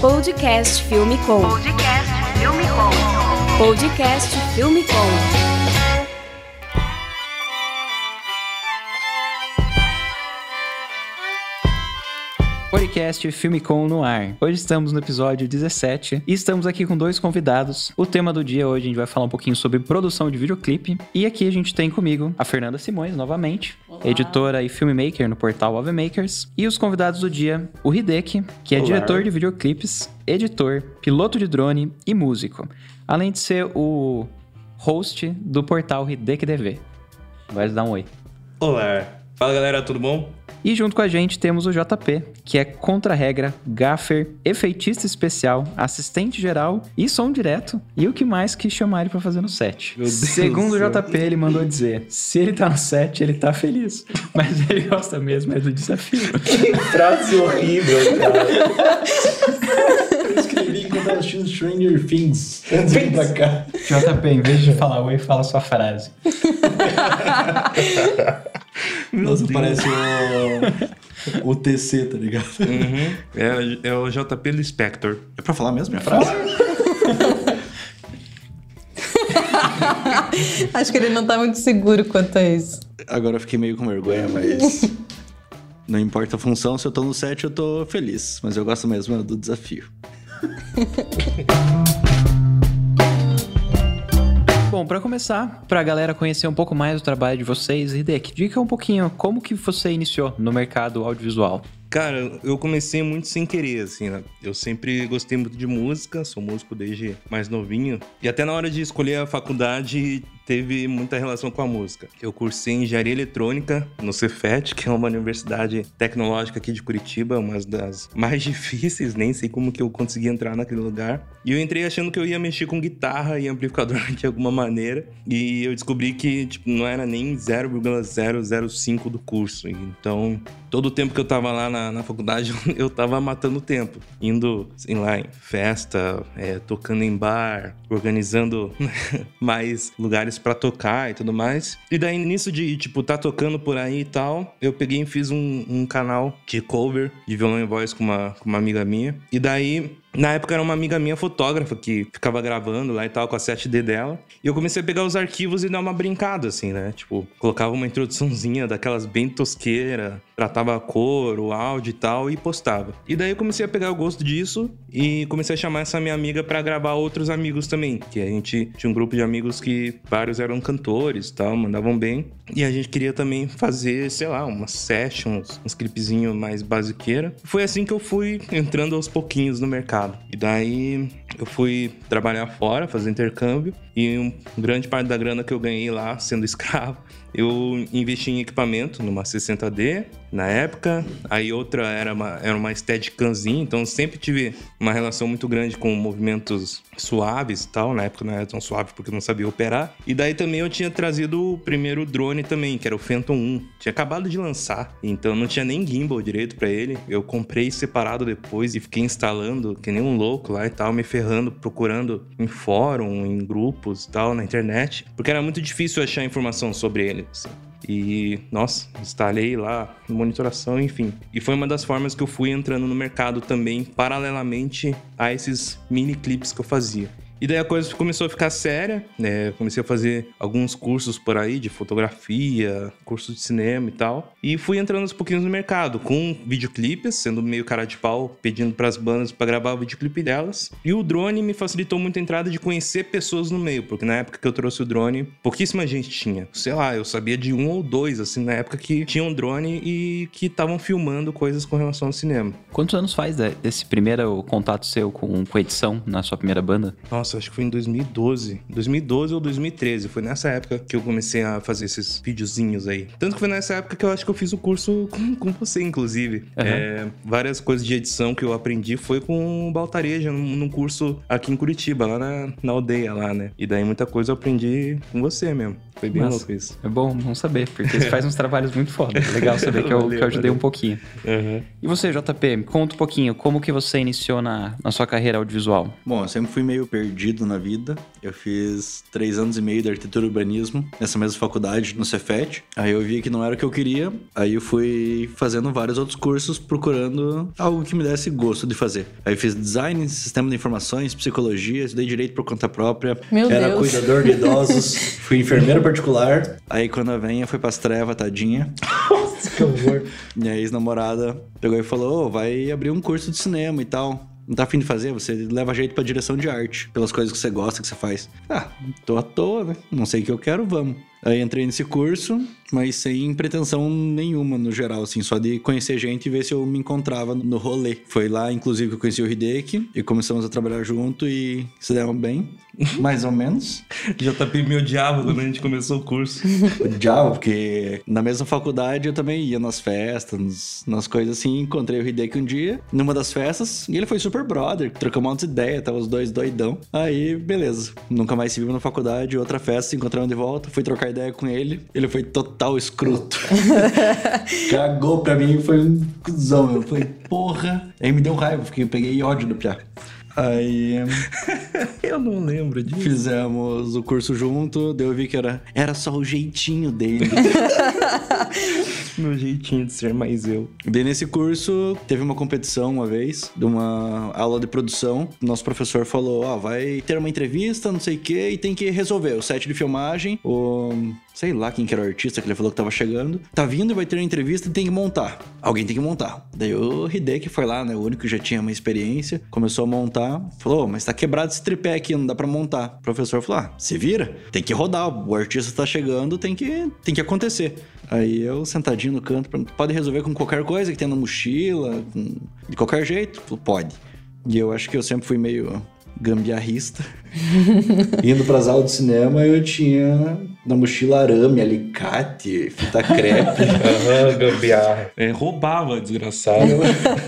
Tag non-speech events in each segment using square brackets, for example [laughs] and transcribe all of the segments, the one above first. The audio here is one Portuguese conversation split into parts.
Podcast Filme Com. Podcast Filme Com. Podcast Filme Com. Podcast Filme Com no ar. Hoje estamos no episódio 17 e estamos aqui com dois convidados. O tema do dia hoje a gente vai falar um pouquinho sobre produção de videoclipe. E aqui a gente tem comigo a Fernanda Simões, novamente, editora e filmmaker no portal Makers. E os convidados do dia, o Hideki, que é Olá. diretor de videoclipes, editor, piloto de drone e músico. Além de ser o host do portal Hideki DV. Vai dar um oi. Olá. Fala galera, tudo bom? E junto com a gente temos o JP, que é contra-regra, gaffer, efeitista especial, assistente geral e som direto. E o que mais quis chamar ele pra fazer no set. Segundo o. JP, ele mandou dizer: se ele tá no set, ele tá feliz. [laughs] Mas ele gosta mesmo é do desafio. Que frase horrível, cara. [laughs] Tava assistindo Stranger Things antes de vir pra cá. JP, em vez de falar oi, fala sua frase. Nossa, parece o, o TC, tá ligado? Uhum. É, é o JP do Spector. É pra falar mesmo minha frase? [laughs] Acho que ele não tá muito seguro quanto a isso. Agora eu fiquei meio com vergonha, mas. Não importa a função, se eu tô no set, eu tô feliz. Mas eu gosto mesmo do desafio. [laughs] Bom, pra começar, pra galera conhecer um pouco mais o trabalho de vocês, Hideki, diga um pouquinho como que você iniciou no mercado audiovisual. Cara, eu comecei muito sem querer, assim, né? Eu sempre gostei muito de música, sou músico desde mais novinho. E até na hora de escolher a faculdade, teve muita relação com a música. Eu cursei engenharia eletrônica no Cefet, que é uma universidade tecnológica aqui de Curitiba, uma das mais [laughs] difíceis, nem sei como que eu consegui entrar naquele lugar. E eu entrei achando que eu ia mexer com guitarra e amplificador [laughs] de alguma maneira. E eu descobri que, tipo, não era nem 0,005 do curso. Então, todo o tempo que eu tava lá na, na faculdade, [laughs] eu tava matando tempo. Indo, sei lá, em festa, é, tocando em bar, organizando mais lugares pra tocar e tudo mais. E daí, nisso de, tipo, tá tocando por aí e tal, eu peguei e fiz um, um canal de cover de violão e voz com uma, com uma amiga minha. E daí, na época era uma amiga minha fotógrafa que ficava gravando lá e tal com a 7D dela. E eu comecei a pegar os arquivos e dar uma brincada, assim, né? Tipo, colocava uma introduçãozinha daquelas bem tosqueira, tratava a cor, o áudio e tal e postava. E daí eu comecei a pegar o gosto disso e comecei a chamar essa minha amiga pra gravar outros amigos também. Que a gente tinha um grupo de amigos que vários eram cantores e tal, mandavam bem. E a gente queria também fazer, sei lá, umas sessions, uns clipezinhos mais basiqueira. Foi assim que eu fui entrando aos pouquinhos no mercado. E daí eu fui trabalhar fora, fazer intercâmbio. E um grande parte da grana que eu ganhei lá, sendo [laughs] escravo, eu investi em equipamento, numa 60D na época. Aí outra era uma, era uma Steadicamzinha, então sempre tive uma relação muito grande com movimentos suaves e tal. Na época não era tão suave porque eu não sabia operar. E daí também eu tinha trazido o primeiro drone também, que era o Phantom 1. Tinha acabado de lançar, então não tinha nem gimbal direito pra ele. Eu comprei separado depois e fiquei instalando que nem um louco lá e tal, me ferrando, procurando em fórum, em grupos e tal, na internet, porque era muito difícil achar informação sobre ele. assim. E, nossa, instalei lá, monitoração, enfim. E foi uma das formas que eu fui entrando no mercado também, paralelamente a esses mini clipes que eu fazia. E daí a coisa começou a ficar séria, né? Eu comecei a fazer alguns cursos por aí de fotografia, curso de cinema e tal. E fui entrando aos pouquinhos no mercado, com videoclipes, sendo meio cara de pau, pedindo pras bandas pra gravar o videoclipe delas. E o drone me facilitou muito a entrada de conhecer pessoas no meio, porque na época que eu trouxe o drone, pouquíssima gente tinha. Sei lá, eu sabia de um ou dois, assim, na época que tinham drone e que estavam filmando coisas com relação ao cinema. Quantos anos faz de- desse primeiro contato seu com, com edição na sua primeira banda? Nossa, acho que foi em 2012. 2012 ou 2013. Foi nessa época que eu comecei a fazer esses videozinhos aí. Tanto que foi nessa época que eu acho que eu fiz o curso com, com você, inclusive. Aham. É, várias coisas de edição que eu aprendi foi com Baltareja, num, num curso aqui em Curitiba, lá na, na aldeia lá, né? E daí muita coisa eu aprendi com você mesmo. Foi bem Nossa. louco isso. É bom, bom saber, porque você [laughs] faz uns trabalhos muito foda. Legal saber que eu, Valeu, que eu ajudei valeu. um pouquinho. Aham. E você, JP, me conta um pouquinho, como que você iniciou na, na sua carreira audiovisual? Bom, eu sempre fui meio perdido na vida. Eu fiz três anos e meio de arquitetura e urbanismo nessa mesma faculdade, no Cefet. Aí eu vi que não era o que eu queria. Aí eu fui fazendo vários outros cursos, procurando algo que me desse gosto de fazer. Aí eu fiz design, sistema de informações, psicologia, estudei direito por conta própria. Meu era Deus. cuidador de idosos, [laughs] fui enfermeiro particular. Aí quando a venha foi pras trevas, tadinha. Que horror. [laughs] Minha ex-namorada pegou e falou: "Ô, vai abrir um curso de cinema e tal. Não tá afim de fazer? Você leva jeito pra direção de arte, pelas coisas que você gosta, que você faz. Ah, tô à toa, né? Não sei o que eu quero, vamos. Aí entrei nesse curso, mas sem pretensão nenhuma no geral, assim, só de conhecer gente e ver se eu me encontrava no rolê. Foi lá, inclusive, que eu conheci o Hideki e começamos a trabalhar junto e se deram bem, [laughs] mais ou menos. JP me odiava quando a gente começou o curso. [laughs] Odiava, porque na mesma faculdade eu também ia nas festas, nos- nas coisas assim. Encontrei o Hideki um dia, numa das festas, e ele foi super brother, trocamos umas ideias, tava os dois doidão. Aí, beleza. Nunca mais se viu na faculdade, outra festa, se encontramos de volta, fui trocar ideia com ele. Ele foi total escroto. [laughs] Cagou pra mim, foi um cuzão, meu. Foi, porra. Aí me deu raiva, porque eu peguei ódio do Piá. Aí. [laughs] Eu não lembro disso. Fizemos o curso junto, daí eu vi que era, era só o jeitinho dele. [laughs] Meu jeitinho de ser mais eu. daí nesse curso, teve uma competição uma vez, de uma aula de produção. Nosso professor falou: Ó, vai ter uma entrevista, não sei o quê, e tem que resolver o set de filmagem, o. Sei lá quem que era o artista que ele falou que tava chegando. Tá vindo e vai ter uma entrevista e tem que montar. Alguém tem que montar. Daí o Hideki foi lá, né? O único que já tinha uma experiência. Começou a montar. Falou, "Ô, mas tá quebrado esse tripé aqui, não dá pra montar. O professor falou, ah, se vira. Tem que rodar. O artista tá chegando, tem que, tem que acontecer. Aí eu, sentadinho no canto, pode resolver com qualquer coisa que tenha na mochila, com- de qualquer jeito? Pode. E eu acho que eu sempre fui meio gambiarrista. [laughs] Indo pras aulas de cinema, eu tinha na mochila arame, alicate, fita crepe. [laughs] Aham, gambiarra. É, roubava, desgraçado.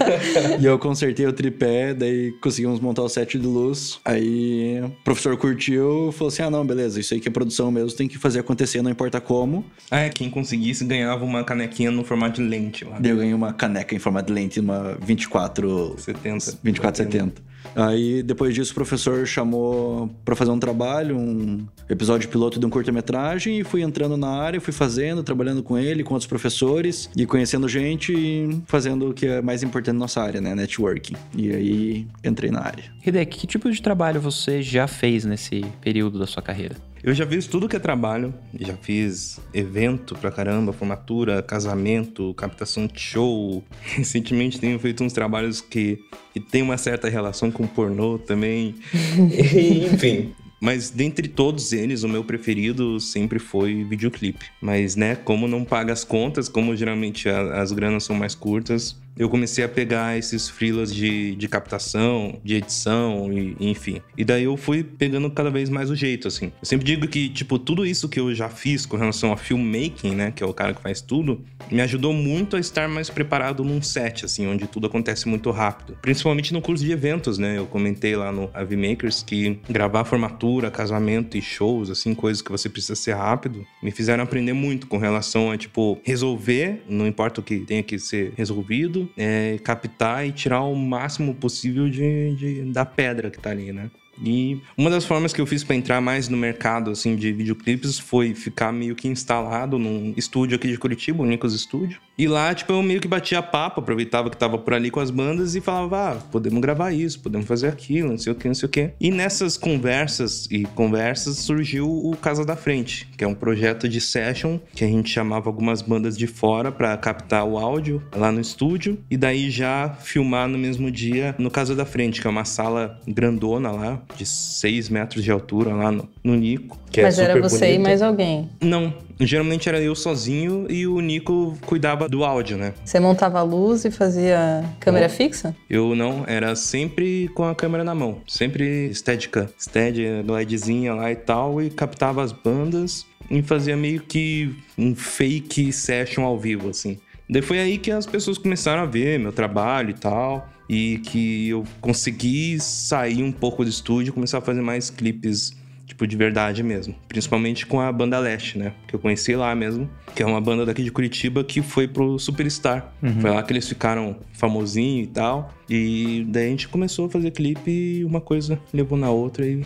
[laughs] e eu consertei o tripé, daí conseguimos montar o set de luz. Aí o professor curtiu, falou assim: ah, não, beleza, isso aí que é produção mesmo, tem que fazer acontecer, não importa como. ah, é, quem conseguisse ganhava uma canequinha no formato de lente lá. Daí eu ganhei uma caneca em formato de lente, uma 24 70. 2470. Aí depois disso o professor chamou pra fazer um trabalho, um episódio piloto de um curta-metragem e fui entrando na área, fui fazendo, trabalhando com ele, com outros professores e conhecendo gente e fazendo o que é mais importante na nossa área, né, networking. E aí entrei na área. Hideki, que tipo de trabalho você já fez nesse período da sua carreira? Eu já fiz tudo que é trabalho. Já fiz evento pra caramba, formatura, casamento, captação de show. [laughs] Recentemente tenho feito uns trabalhos que, que tem uma certa relação com pornô também. [laughs] Enfim. Mas dentre todos eles, o meu preferido sempre foi videoclipe. Mas, né, como não paga as contas, como geralmente a- as granas são mais curtas, eu comecei a pegar esses freelas de, de captação, de edição, e, enfim. E daí eu fui pegando cada vez mais o jeito, assim. Eu sempre digo que, tipo, tudo isso que eu já fiz com relação a filmmaking, né, que é o cara que faz tudo, me ajudou muito a estar mais preparado num set, assim, onde tudo acontece muito rápido. Principalmente no curso de eventos, né? Eu comentei lá no AV Makers que gravar formatura, casamento e shows, assim, coisas que você precisa ser rápido, me fizeram aprender muito com relação a, tipo, resolver, não importa o que tenha que ser resolvido, é, captar e tirar o máximo possível de, de- da pedra que tá ali, né? E uma das formas que eu fiz pra entrar mais no mercado assim de videoclipes foi ficar meio que instalado num estúdio aqui de Curitiba, o Nicos Studio. E lá, tipo, eu meio que batia papo, aproveitava que tava por ali com as bandas e falava: "Ah, podemos gravar isso, podemos fazer aquilo, não sei o que, não sei o que". E nessas conversas e conversas surgiu o Casa da Frente, que é um projeto de session que a gente chamava algumas bandas de fora pra captar o áudio lá no estúdio e daí já filmar no mesmo dia no Casa da Frente, que é uma sala grandona lá, de 6 metros de altura lá no, no Nico. Que Mas é era você e mais alguém. Não, geralmente era eu sozinho e o Nico cuidava do áudio, né? Você montava a luz e fazia câmera fixa? Eu não, era sempre com a câmera na mão, sempre Steadicam, Stead, LEDzinha lá e tal, e captava as bandas e fazia meio que um fake session ao vivo, assim. Daí foi aí que as pessoas começaram a ver meu trabalho e tal, e que eu consegui sair um pouco do estúdio e começar a fazer mais clipes tipo, de verdade mesmo. Principalmente com a banda Leste, né? Que eu conheci lá mesmo, que é uma banda daqui de Curitiba que foi pro Superstar. Foi lá que eles ficaram famosinho e tal. E daí a gente começou a fazer clipe e uma coisa levou na outra e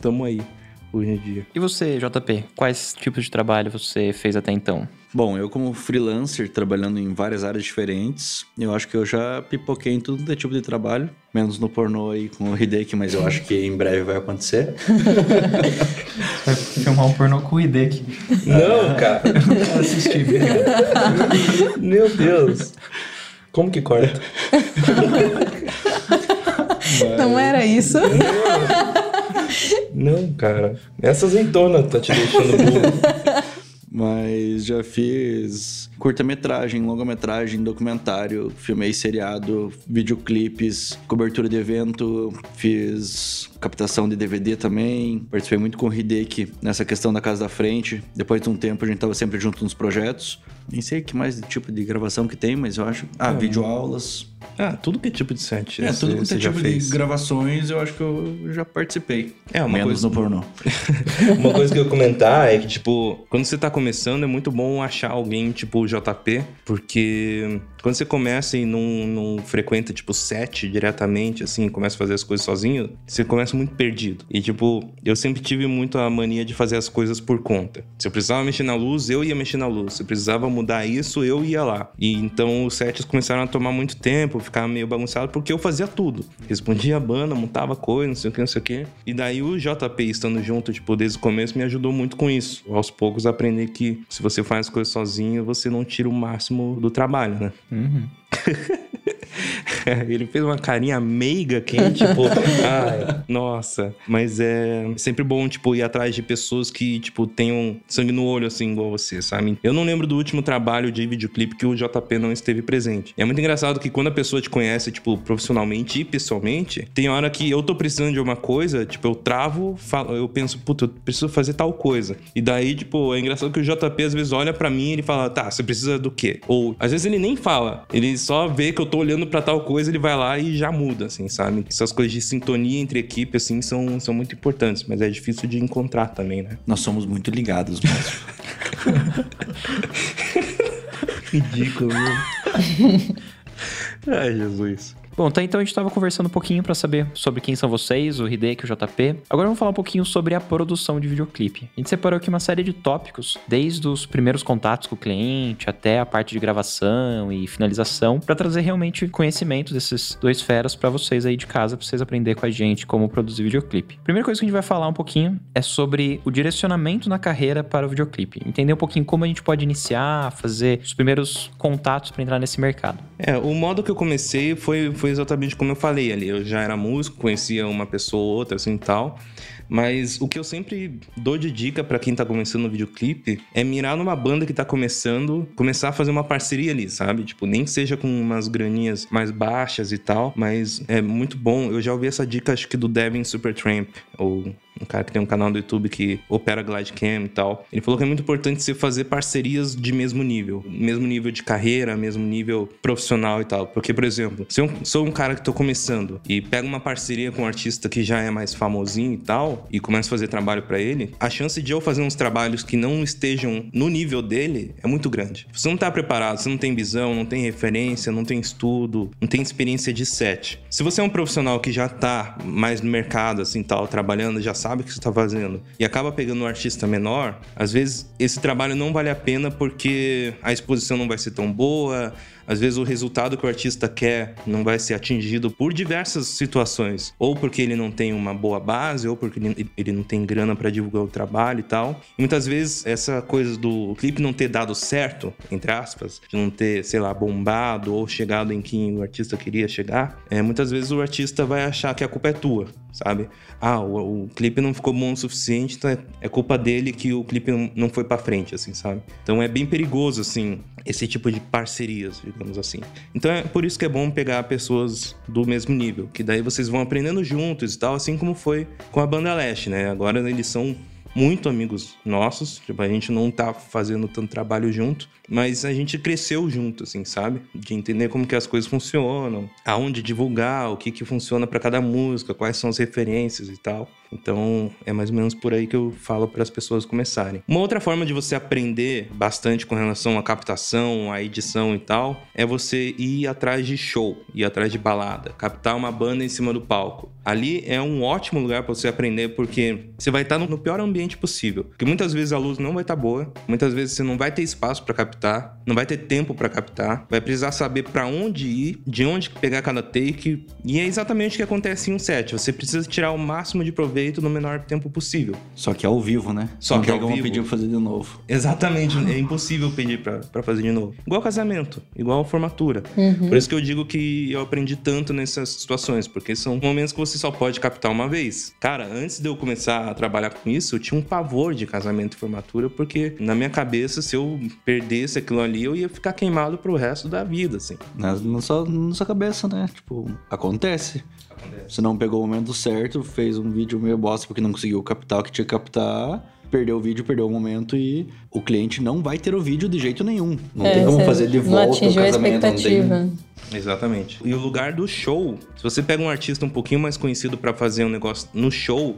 tamo aí hoje em dia. E você, JP, quais tipos de trabalho você fez até então? Bom, eu como freelancer, trabalhando em várias áreas diferentes, eu acho que eu já pipoquei em tudo que é tipo de trabalho, menos no pornô aí com o Hideki, mas eu acho que em breve vai acontecer. [laughs] Vai filmar um pornô com o Hideki. Não, cara. Assistir. Meu Deus. Como que corta? [laughs] Não era isso? Não, cara. Essa azeitona tá te deixando burro. [laughs] Mas já fiz curta-metragem, longa-metragem, documentário, filmei seriado, videoclipes, cobertura de evento, fiz captação de DVD também, participei muito com o Hideki nessa questão da Casa da Frente. Depois de um tempo a gente tava sempre junto nos projetos. Nem sei que mais tipo de gravação que tem, mas eu acho... Ah, videoaulas. Ah, tudo que é tipo de set. É, você- tudo você é tipo de gravações eu acho que eu já participei. É, uma Menos coisa- no pornô. [laughs] Uma coisa que eu ia comentar é que, tipo, quando você tá começando, é muito bom achar alguém tipo JP, porque quando você começa e não, não frequenta, tipo, set diretamente, assim, começa a fazer as coisas sozinho, você começa muito perdido. E, tipo, eu sempre tive muito a mania de fazer as coisas por conta. Se eu precisava mexer na luz, eu ia mexer na luz. Se eu precisava mudar isso, eu ia lá. E então os sets começaram a tomar muito tempo, ficar meio bagunçado, porque eu fazia tudo. Respondia a banda, montava coisa, não sei o que, não sei o que. E daí o JP estando junto, tipo, desde o começo, me ajudou muito com isso. Aos poucos aprender que se você faz as coisas sozinho, você não tira o máximo do trabalho, né? Mm-hmm. [laughs] Ele fez uma carinha meiga que, tipo, [laughs] ai, nossa. Mas é sempre bom, tipo, ir atrás de pessoas que, tipo, tenham sangue no olho, assim, igual você, sabe? Eu não lembro do último trabalho de videoclipe que o JP não esteve presente. É muito engraçado que quando a pessoa te conhece, tipo, profissionalmente e pessoalmente, tem hora que eu tô precisando de uma coisa, tipo, eu travo, falo, eu penso, puta, eu preciso fazer tal coisa. E daí, tipo, é engraçado que o JP às vezes olha pra mim e ele fala, tá, você precisa do quê? Ou às vezes ele nem fala, ele só vê que eu tô olhando pra tal coisa, ele vai lá e já muda, assim, sabe? Essas coisas de sintonia entre equipe, assim, são, são muito importantes, mas é difícil de encontrar também, né? Nós somos muito ligados mesmo. [laughs] Ridículo, viu? [laughs] Ai, Jesus. Bom, tá, então a gente tava conversando um pouquinho pra saber sobre quem são vocês, o Hideki e o JP. Agora vamos falar um pouquinho sobre a produção de videoclipe. A gente separou aqui uma série de tópicos, desde os primeiros contatos com o cliente até a parte de gravação e finalização, pra trazer realmente conhecimento desses dois feras pra vocês aí de casa, pra vocês aprenderem com a gente como produzir videoclipe. Primeira coisa que a gente vai falar um pouquinho é sobre o direcionamento na carreira para o videoclipe. Entender um pouquinho como a gente pode iniciar, fazer os primeiros contatos pra entrar nesse mercado. É, o modo que eu comecei foi, foi exatamente como eu falei ali. Eu já era músico, conhecia uma pessoa ou outra, assim tal. Mas o que eu sempre dou de dica pra quem tá começando no videoclipe é mirar numa banda que tá começando, começar a fazer uma parceria ali, sabe? Tipo, nem que seja com umas graninhas mais baixas e tal, mas é muito bom. Eu já ouvi essa dica, acho que do Devin Supertramp, ou um cara que tem um canal do YouTube que opera Glidecam e tal. Ele falou que é muito importante você fazer parcerias de mesmo nível. Mesmo nível de carreira, mesmo nível profissional e tal. Porque, por exemplo, se eu sou um cara que tô começando e pego uma parceria com um artista que já é mais famosinho e tal, e começo a fazer trabalho pra ele, a chance de eu fazer uns trabalhos que não estejam no nível dele é muito grande. Você não tá preparado, você não tem visão, não tem referência, não tem estudo, não tem experiência de set. Se você é um profissional que já tá mais no mercado, assim, tal, trabalhando, já sabe o que você tá fazendo, e acaba pegando um artista menor, às vezes esse trabalho não vale a pena porque a exposição não vai ser tão boa, às vezes o resultado que o artista quer não vai ser atingido por diversas situações. Ou porque ele não tem uma boa base, ou porque ele, ele não tem grana para divulgar o trabalho e tal. E muitas vezes essa coisa do clipe não ter dado certo, entre aspas, de não ter, sei lá, bombado ou chegado em quem o artista queria chegar, é, muitas vezes o artista vai achar que a culpa é tua, sabe? Ah, o, o clipe não ficou bom o suficiente, então é, é culpa dele que o clipe não, foi para frente, assim, sabe? Então é bem perigoso, assim, esse tipo de parcerias, digamos assim. Então é por isso que é bom pegar pessoas do mesmo nível, que daí vocês vão aprendendo juntos e tal, assim como foi com a Banda Leste, né? Agora eles são muito amigos nossos. Tipo, a gente não tá fazendo tanto trabalho junto, mas a gente cresceu junto, assim, sabe? De entender como que as coisas funcionam, aonde divulgar, o que que funciona para cada música, quais são as referências e tal. Então, é mais ou menos por aí que eu falo para as pessoas começarem. Uma outra forma de você aprender bastante com relação à captação, à edição e tal, é você ir atrás de show, ir atrás de balada, captar uma banda em cima do palco. Ali é um ótimo lugar para você aprender porque você vai estar no pior ambiente possível. Porque muitas vezes a luz não vai estar boa, muitas vezes você não vai ter espaço para captar, não vai ter tempo para captar, vai precisar saber para onde ir, de onde pegar cada take, e é exatamente o que acontece em um set. Você precisa tirar o máximo de proveito no menor tempo possível. Só que é ao vivo, né? Só não que é ao vivo. pedir pra fazer de novo. Exatamente, é impossível pedir pra fazer de novo. Igual casamento, igual formatura. Por isso que eu digo que eu aprendi tanto nessas situações, porque são momentos que você só pode captar uma vez. Cara, antes de eu começar a trabalhar com isso, eu tinha um pavor de casamento e formatura, porque na minha cabeça, se eu perdesse aquilo ali, eu ia ficar queimado pro resto da vida, assim. Na, na, sua, na sua cabeça, né? Tipo, acontece. Você não pegou o momento certo, fez um vídeo meio bosta porque não conseguiu captar o que tinha que captar, perdeu o vídeo, perdeu o momento e o cliente não vai ter o vídeo de jeito nenhum. Não É, tem como fazer de Não volta o atingiu a casamento, não tem... expectativa. Exatamente. E o lugar do show, se você pega um artista um pouquinho mais conhecido pra fazer um negócio no show,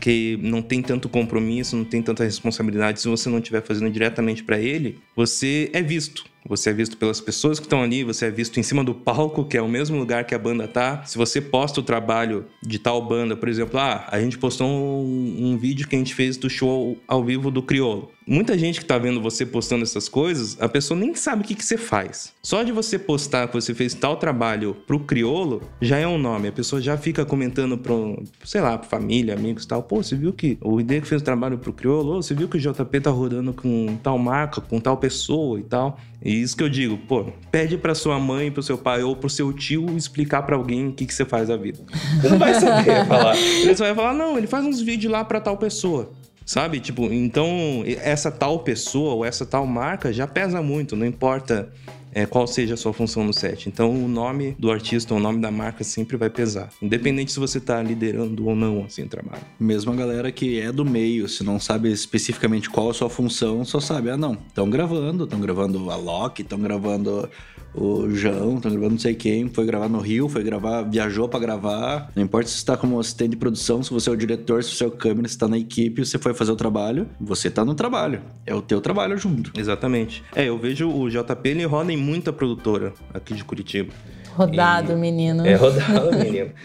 que não tem tanto compromisso, não tem tanta responsabilidade, se você não estiver fazendo diretamente pra ele, você é visto. Você é visto pelas pessoas que estão ali, você é visto em cima do palco, que é o mesmo lugar que a banda tá. Se você posta o trabalho de tal banda, por exemplo, ah, a gente postou um, um vídeo que a gente fez do show ao vivo do Criolo. Muita gente que tá vendo você postando essas coisas, a pessoa nem sabe o que, que você faz. Só de você postar que você fez tal trabalho pro criolo, já é um nome. A pessoa já fica comentando pro, sei lá, pra família, amigos e tal. Pô, você viu que o ID que fez o trabalho pro criolo? Você viu que o JP tá rodando com tal marca, com tal pessoa e tal? E isso que eu digo, pô, pede pra sua mãe, pro seu pai ou pro seu tio explicar pra alguém o que, que você faz da vida. Você não vai saber falar. Ele só vai falar, não, ele faz uns vídeos lá pra tal pessoa. Sabe? Tipo, então, essa tal pessoa ou essa tal marca já pesa muito, não importa é, qual seja a sua função no set. Então, o nome do artista ou o nome da marca sempre vai pesar. Independente se você tá liderando ou não, assim, o trabalho. Mesmo a galera que é do meio, se não sabe especificamente qual a sua função, só sabe, ah não, estão gravando, estão gravando a Loki, estão gravando o João, estão gravando não sei quem, foi gravar no Rio, foi gravar, viajou pra gravar. Não importa se você tá como assistente de produção, se você é o diretor, se você é o câmera, se tá na equipe, você foi fazer o trabalho, você tá no trabalho. É o teu trabalho junto. Exatamente. É, eu vejo o JP, ele roda em muita produtora aqui de Curitiba. Rodado, menino. É rodado, [laughs] menino. [laughs]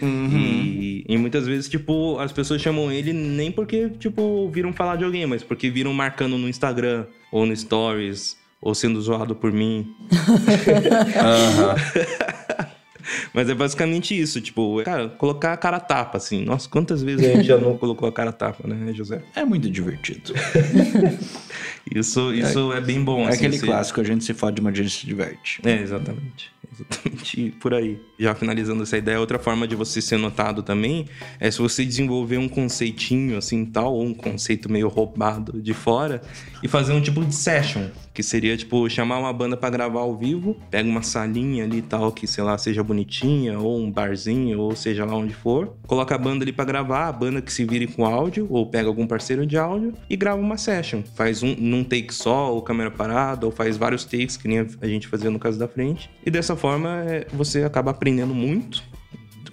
E, e muitas vezes, tipo, as pessoas chamam ele nem porque, tipo, ouviram falar de alguém, mas porque viram marcando no Instagram ou no Stories ou sendo zoado por mim. [laughs] Mas é basicamente isso, tipo, cara, colocar a cara a tapa, assim. Nossa, quantas vezes a [laughs] gente já não colocou a cara a tapa, né, José? É muito divertido. [laughs] Isso, isso é, bem bom, É assim. aquele clássico, a gente se fode, mas a gente se diverte. É, exatamente. Exatamente por aí. Já finalizando essa ideia, outra forma de você ser notado também é se você desenvolver um conceitinho assim tal, ou um conceito meio roubado de fora, e fazer um tipo de session. Que seria, tipo, chamar uma banda pra gravar ao vivo, pega uma salinha ali tal, que, sei lá, seja bonitinha, ou um barzinho, ou seja lá onde for. Coloca a banda ali pra gravar, a banda que se vire com áudio, ou pega algum parceiro de áudio e grava uma session. Faz um num take só, ou câmera parada, ou faz vários takes, que nem a gente fazia no caso da frente. E dessa forma, é, você acaba aprendendo muito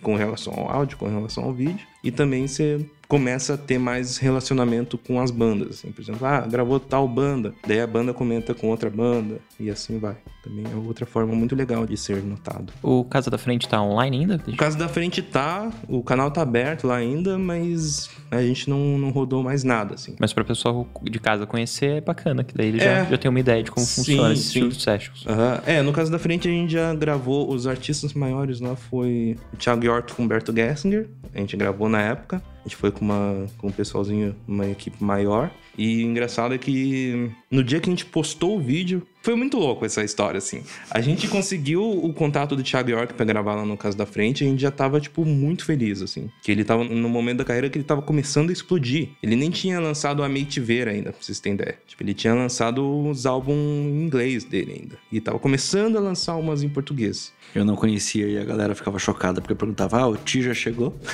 com relação ao áudio, com relação ao vídeo. E também você começa a ter mais relacionamento com as bandas. Assim. Por exemplo, ah, gravou tal banda. Daí a banda comenta com outra banda. E assim vai. Também é outra forma muito legal de ser notado. O Casa da Frente tá online ainda? O caso da frente tá, o canal tá aberto lá ainda, mas a gente não, não rodou mais nada, assim. Mas pra pessoal de casa conhecer é bacana, que daí ele É. já, já tem uma ideia de como Sim, funciona esse sim. estilo de sessions. Aham. É, no caso da frente a gente já gravou os artistas maiores lá, foi o Thiago York com o Humberto Gessinger, a gente gravou na época, gente foi com, uma, com um pessoalzinho, uma equipe maior, e engraçado é que no dia que a gente postou o vídeo, foi muito louco essa história, assim. A gente conseguiu o contato do Thiago York pra gravar lá no Caso da Frente a gente já tava, tipo, muito feliz, assim. Que ele tava no momento da carreira que ele tava começando a explodir. Ele nem tinha lançado a Mate Ver ainda, pra vocês terem ideia. Tipo, ele tinha lançado os álbuns em inglês dele ainda. E tava começando a lançar umas em português. Eu não conhecia e a galera ficava chocada porque perguntava: Ah, o Ti já chegou? [laughs]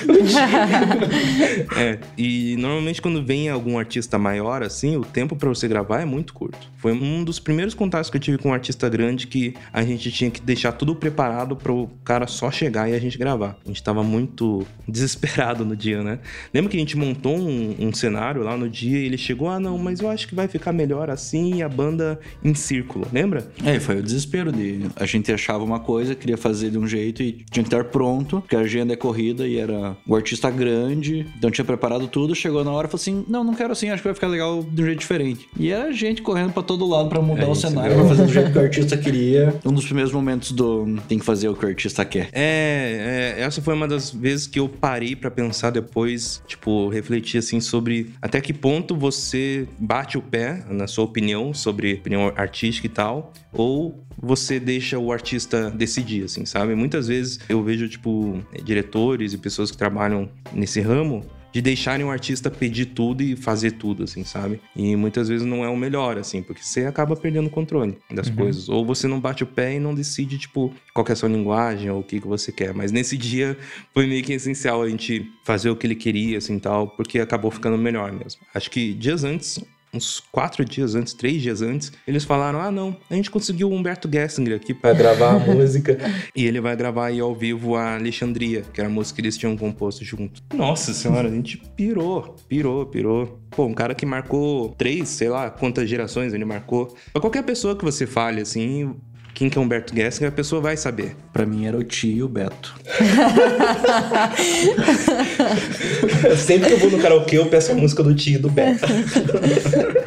É, e normalmente quando vem algum artista maior, assim, o tempo pra você gravar é muito curto. Foi um dos primeiros contatos que eu tive com um artista grande que a gente tinha que deixar tudo preparado pro cara só chegar e a gente gravar. A gente tava muito [laughs] desesperado no dia, né? Lembra que a gente montou um, um cenário lá no dia e ele chegou, ah, não, mas eu acho que vai ficar melhor assim e a banda em círculo, lembra? É, foi o desespero de. A gente achava uma coisa, queria fazer de um jeito e tinha que estar pronto, porque a agenda é corrida e era o artista grande, então tinha preparado tudo, chegou na hora e falou assim: não, não quero assim, acho que vai ficar legal de um jeito diferente. E era gente correndo pra todo lado pra mudar É o cenário, pra fazer do jeito que o artista queria. Um dos primeiros momentos do tem que fazer o que o artista quer. É, é, essa foi uma das vezes que eu parei pra pensar depois, tipo, refletir assim sobre até que ponto você bate o pé, na sua opinião, sobre opinião artística e tal, ou você deixa o artista decidir, assim, sabe? Muitas vezes eu vejo, tipo, diretores e pessoas que trabalham nesse ramo de deixarem o artista pedir tudo e fazer tudo, assim, sabe? E muitas vezes não é o melhor, assim, porque você acaba perdendo o controle das coisas. Ou você não bate o pé e não decide, tipo, qual que é a sua linguagem ou o que, que você quer. Mas nesse dia foi meio que essencial a gente fazer o que ele queria, assim, tal, porque acabou ficando melhor mesmo. Acho que dias antes, uns quatro dias antes, três dias antes, eles falaram: ah, não, a gente conseguiu o Humberto Gessinger aqui Pra gravar a [laughs] música. e ele vai gravar aí ao vivo a Alexandria, que era a música que eles tinham composto junto. Nossa senhora, a gente pirou, pirou, pirou. Pô, um cara que marcou três, sei lá, quantas gerações ele marcou. Pra qualquer pessoa que você fale, assim, quem que é Humberto Gessinger, a pessoa vai saber. Pra mim era o tio e o Beto. [laughs] Sempre que eu vou no karaokê, eu peço a música do tio e do Beto. [laughs]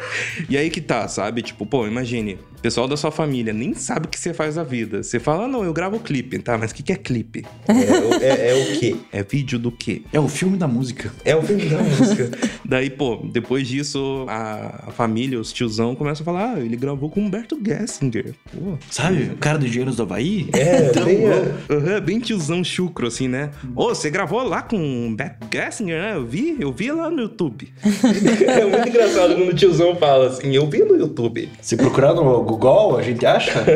E aí que tá, sabe? Tipo, pô, imagine, o pessoal da sua família nem sabe o que você faz da vida. Você fala, ah, não, eu gravo clipe, tá? Mas o que, que é clipe? É, o- é- é o quê? É vídeo do quê? É o filme da música. É o filme da música. [laughs] Daí, pô, depois disso, a, a família, os tiozão, começam a falar: ah, ele gravou com Humberto Gessinger. Pô. Sabe? O cara do Engenheiros do Havaí? É, [laughs] bem, é, Aham, bem tiozão chucro, assim, né? Ô, você gravou lá com Humberto Gessinger, né? Eu vi, eu vi lá no YouTube. [laughs] é muito engraçado quando o tiozão fala assim, eu vi no YouTube. Se procurar no Google, a gente acha? [laughs]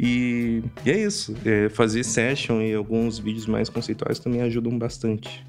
E, e é isso. É, fazer session e alguns vídeos mais conceituais também ajudam bastante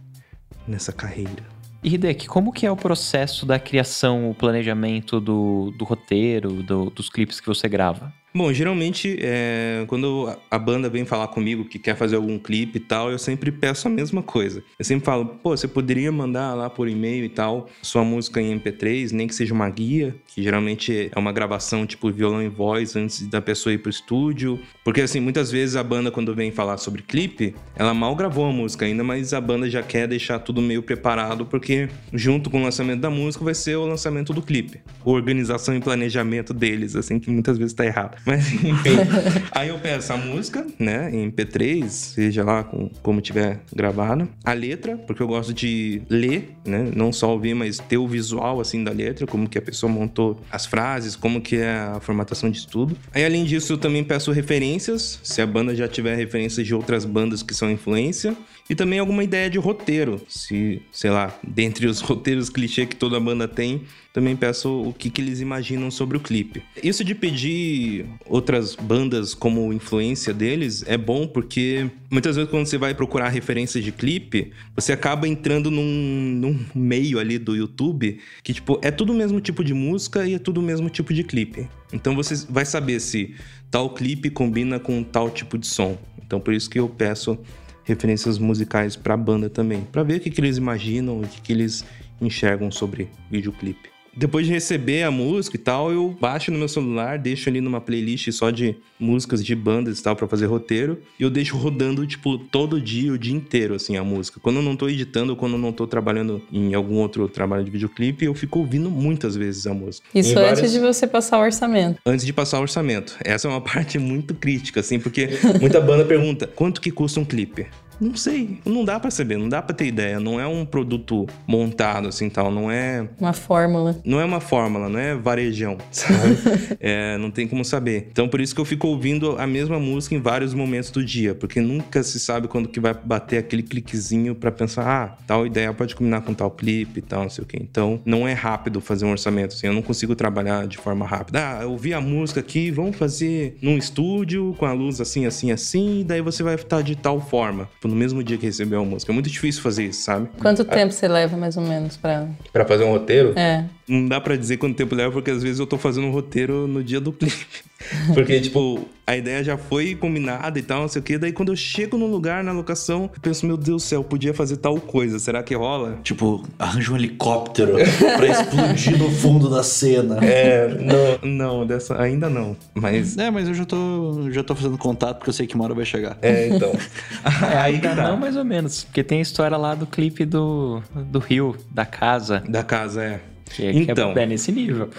nessa carreira. E Hideki, como que é o processo da criação, o planejamento do, do roteiro, do- dos clipes que você grava? Bom, geralmente, é, quando a- banda vem falar comigo que quer fazer algum clipe e tal, eu sempre peço a mesma coisa. Eu sempre falo, pô, você poderia mandar lá por e-mail e tal, sua música em MP3, nem que seja uma guia, que geralmente é uma gravação tipo violão e voz antes da pessoa ir pro estúdio. Porque, assim, muitas vezes a banda, quando vem falar sobre clipe, ela mal gravou a música ainda, mas a banda já quer deixar tudo meio preparado, porque junto com o lançamento da música vai ser o lançamento do clipe. Organização e planejamento deles, assim, que muitas vezes tá errado. Mas, enfim. [laughs] Aí eu peço a música, né, em MP3, seja lá com, como tiver gravado. A letra, porque eu gosto de ler, né, não só ouvir, mas ter o visual, assim, da letra, como que a pessoa montou as frases, como que é a formatação de tudo. Aí, além disso, eu também peço referências, se a banda já tiver referências de outras bandas que são influência. E também alguma ideia de roteiro, se, sei lá, dentre os [laughs] roteiros clichê que toda banda tem, também peço o que, que eles imaginam sobre o clipe. Isso de pedir outras bandas como influência deles é bom porque muitas vezes quando você vai procurar referências de clipe, você acaba entrando num, num meio ali do YouTube que, tipo, é tudo o mesmo tipo de música e é tudo o mesmo tipo de clipe. Então você vai saber se tal clipe combina com tal tipo de som. Então por isso que eu peço referências musicais pra banda também, Pra ver o que, que eles imaginam, o que, que eles enxergam sobre videoclipe. Depois de receber a música e tal, eu baixo no meu celular, deixo ali numa playlist só de músicas de bandas e tal pra fazer roteiro, e eu deixo rodando tipo todo dia, o dia inteiro assim a música. Quando eu não tô editando, quando eu não tô trabalhando em algum outro trabalho de videoclipe, eu fico ouvindo muitas vezes a música Isso Em antes várias- de você passar o orçamento. antes de passar o orçamento. Essa é uma [laughs] parte muito crítica, assim, porque muita banda pergunta: quanto que custa um clipe? Não sei, não dá pra saber, não dá pra ter ideia. Não é um produto montado assim tal, não é, Uma fórmula. não é uma fórmula, não é varejão, [laughs] sabe? É, não tem como saber. Então por isso que eu fico ouvindo a mesma música em vários momentos do dia, porque nunca se sabe quando que vai bater aquele cliquezinho pra pensar, ah, tal ideia pode combinar com tal clipe e tal, não sei o quê. Então não é rápido fazer um orçamento, assim, eu não consigo trabalhar de forma rápida. Ah, eu ouvi a música aqui, vamos fazer num estúdio com a luz assim, assim, assim, e daí você vai estar de tal forma. Tipo, no mesmo dia que recebeu a música. É muito difícil fazer isso, sabe? Quanto tempo você leva, mais ou menos, pra... Pra fazer um roteiro? É. Não dá pra dizer quanto tempo leva, porque às vezes eu tô fazendo um roteiro no dia do clipe. [laughs] Porque, tipo, a ideia já foi combinada e tal, não sei o quê. Daí quando eu chego no lugar, na locação, eu penso, meu Deus do céu, podia fazer tal coisa. Será que rola? Tipo, arranja um helicóptero pra explodir no fundo da cena. [laughs] É, não, não, dessa ainda não. Mas. É, mas eu já tô, já tô fazendo contato porque eu sei que uma hora vai chegar. É, então. Aí [laughs] que Ainda tá. não, mais ou menos. Porque tem a história lá do clipe do, do Rio, da casa. Da casa, é. Que, é- que Então. é, é nesse nível.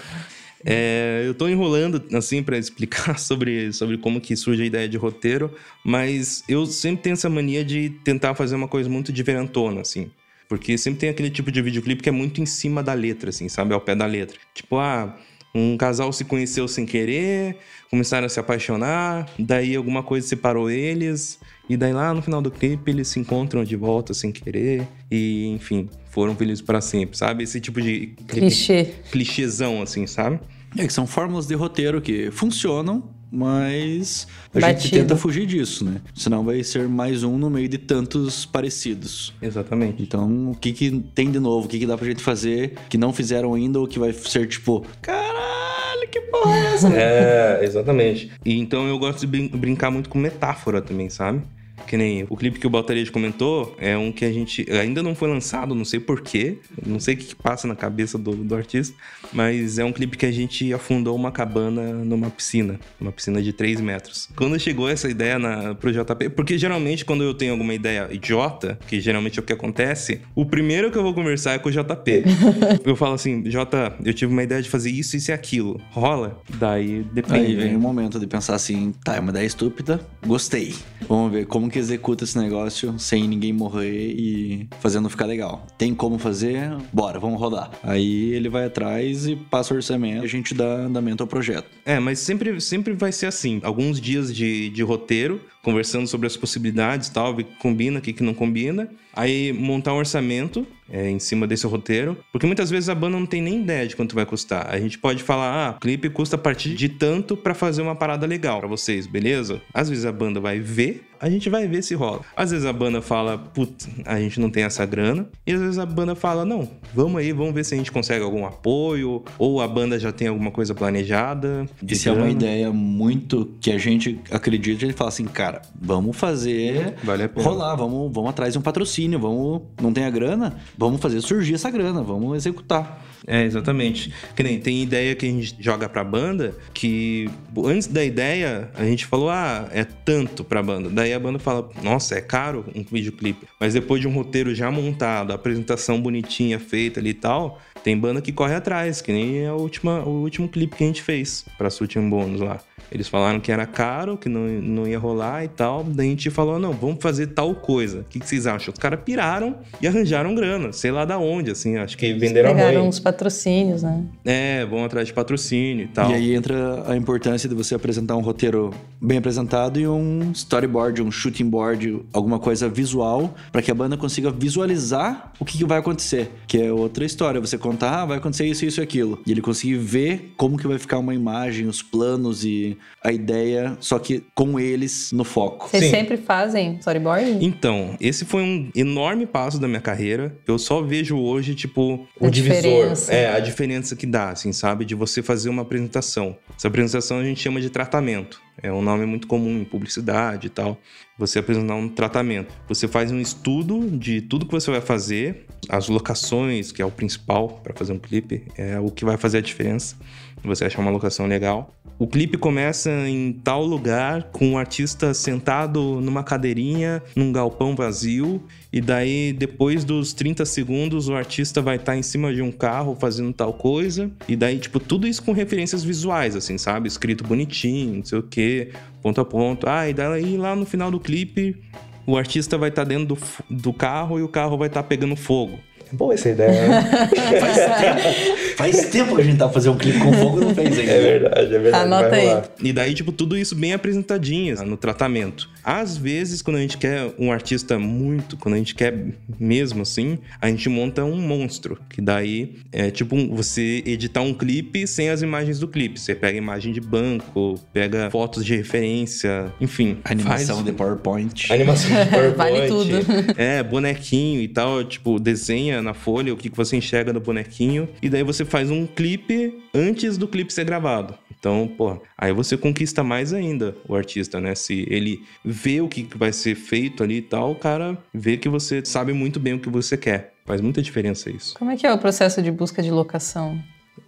É, eu tô enrolando, assim, pra explicar [laughs] sobre, sobre como que surge a ideia de roteiro, mas eu sempre tenho essa mania de tentar fazer uma coisa muito diferentona, assim. Porque sempre tem aquele tipo de videoclipe que é muito em cima da letra, assim, sabe? Ao pé da letra. Tipo, ah, um casal se conheceu sem querer, começaram a se apaixonar, daí alguma coisa separou eles, e daí lá no final do clipe eles se encontram de volta sem querer, e enfim, foram felizes para sempre, sabe? Esse tipo de clipe Clichê. clichêzão, assim, sabe? É que são fórmulas de roteiro que funcionam, mas a Batido. gente tenta fugir disso, né? Senão vai ser mais um no meio de tantos parecidos. Exatamente. Então, o que que tem de novo? O que que dá pra gente fazer que não fizeram ainda ou que vai ser tipo, caralho, que porra é essa? [laughs] É, exatamente. E então eu gosto de brin- brincar muito com metáfora também, sabe? Que nem o clipe que o Baltarejo comentou é um que a gente ainda não foi lançado, não sei porquê, não sei o que, passa na cabeça do, do artista, mas é um clipe que a gente afundou uma cabana numa piscina, uma piscina de 3 metros. Quando chegou essa ideia na, pro JP, porque geralmente quando eu tenho alguma ideia idiota, que geralmente é o que acontece, o primeiro que eu vou conversar é com o JP. [laughs] eu falo assim, Jota, eu tive uma ideia de fazer isso, isso e aquilo. Rola? Daí depende. Aí vem né? o momento de pensar assim, tá, é uma ideia estúpida, gostei. Vamos ver como que executa esse negócio sem ninguém morrer e fazendo ficar legal. Tem como fazer? Bora, vamos rodar. Aí ele vai atrás e passa o orçamento a gente dá andamento ao projeto. É, mas sempre, sempre vai ser assim. Alguns dias de, de roteiro, conversando sobre as possibilidades tal, ver o que combina, o que, que não combina. Aí montar um orçamento é, em cima desse roteiro. Porque muitas vezes a banda não tem nem ideia de quanto vai custar. A gente pode falar, ah, o clipe custa a partir de tanto pra fazer uma parada legal pra vocês, beleza? Às vezes a banda vai ver, a gente vai ver se rola. Às vezes a banda fala, putz, a gente não tem essa grana. E às vezes a banda fala, não, vamos aí, vamos ver se a gente consegue algum apoio. Ou a banda já tem alguma coisa planejada. se é uma ideia muito que a gente acredita, a gente fala assim, cara, vamos fazer Vale a pena. rolar, vamos, vamos atrás de um patrocínio, vamos, não tem a grana, vamos fazer surgir essa grana, vamos executar. É, exatamente. Que nem tem ideia que a gente joga pra banda que antes da ideia a gente falou, ah, é tanto pra banda. Daí a banda fala, nossa, é caro um videoclipe. Mas depois de um roteiro já montado, a apresentação bonitinha feita ali e tal, tem banda que corre atrás, que nem a última, o último clipe que a gente fez pra Sutin Bônus lá. Eles falaram que era caro, que não, não ia rolar e tal. Daí a gente falou, não, vamos fazer tal coisa. O que, que vocês acham? Os caras piraram e arranjaram grana. Sei lá da onde, assim, acho que... Venderam a Pegaram mãe. uns patrocínios, né? É, vão atrás de patrocínio e tal. E aí entra a importância de você apresentar um roteiro bem apresentado e um storyboard, um shooting board, alguma coisa visual, para que a banda consiga visualizar o que, que vai acontecer. Que é outra história, você contar, ah, vai acontecer isso, isso e aquilo. E ele conseguir ver como que vai ficar uma imagem, os planos e a ideia, só que com eles no foco. Vocês Sim. sempre fazem storyboard? Então, esse foi um enorme passo da minha carreira. Eu só vejo hoje, tipo, A O divisor. diferença. é, a diferença que dá, assim, sabe? De você fazer uma apresentação. Essa apresentação a gente chama de tratamento. É um nome muito comum em publicidade e tal. Você apresentar um tratamento. Você faz um estudo de tudo que você vai fazer, as locações, que é o principal para fazer um clipe, é o que vai fazer a diferença. Você achar uma locação legal. O clipe começa em tal lugar, com o artista sentado numa cadeirinha, num galpão vazio, e daí, depois dos 30 segundos, o artista vai estar em cima de um carro fazendo tal coisa. E daí, tipo, tudo isso com referências visuais, assim, sabe? Escrito bonitinho, não sei o quê, ponto a ponto. Ah, e daí lá no final do clipe, o artista vai estar dentro do, do carro e o carro vai estar pegando fogo. É boa essa ideia, né? [laughs] Faz tempo, faz tempo que a gente tá fazendo um clipe com fogo e não fez ainda. É verdade, é verdade. Anota vai aí. rolar. E daí, tipo, tudo isso bem apresentadinho no tratamento. Às vezes, quando a gente quer um artista muito, quando a gente quer mesmo assim, a gente monta um monstro. Que daí é tipo um- você editar um clipe sem as imagens do clipe. Você pega imagem de banco, pega fotos de referência, enfim. Animação faz- de PowerPoint. Animação de [laughs] PowerPoint. Vale tudo. É, bonequinho e tal, tipo, desenha na folha o que que você enxerga do bonequinho. E daí você faz um clipe antes do clipe ser gravado. Então, pô, aí você conquista mais ainda o artista, né? Se ele vê o que vai ser feito ali e tal, o cara vê que você sabe muito bem o que você quer. Faz muita diferença isso. Como é que é o processo de busca de locação?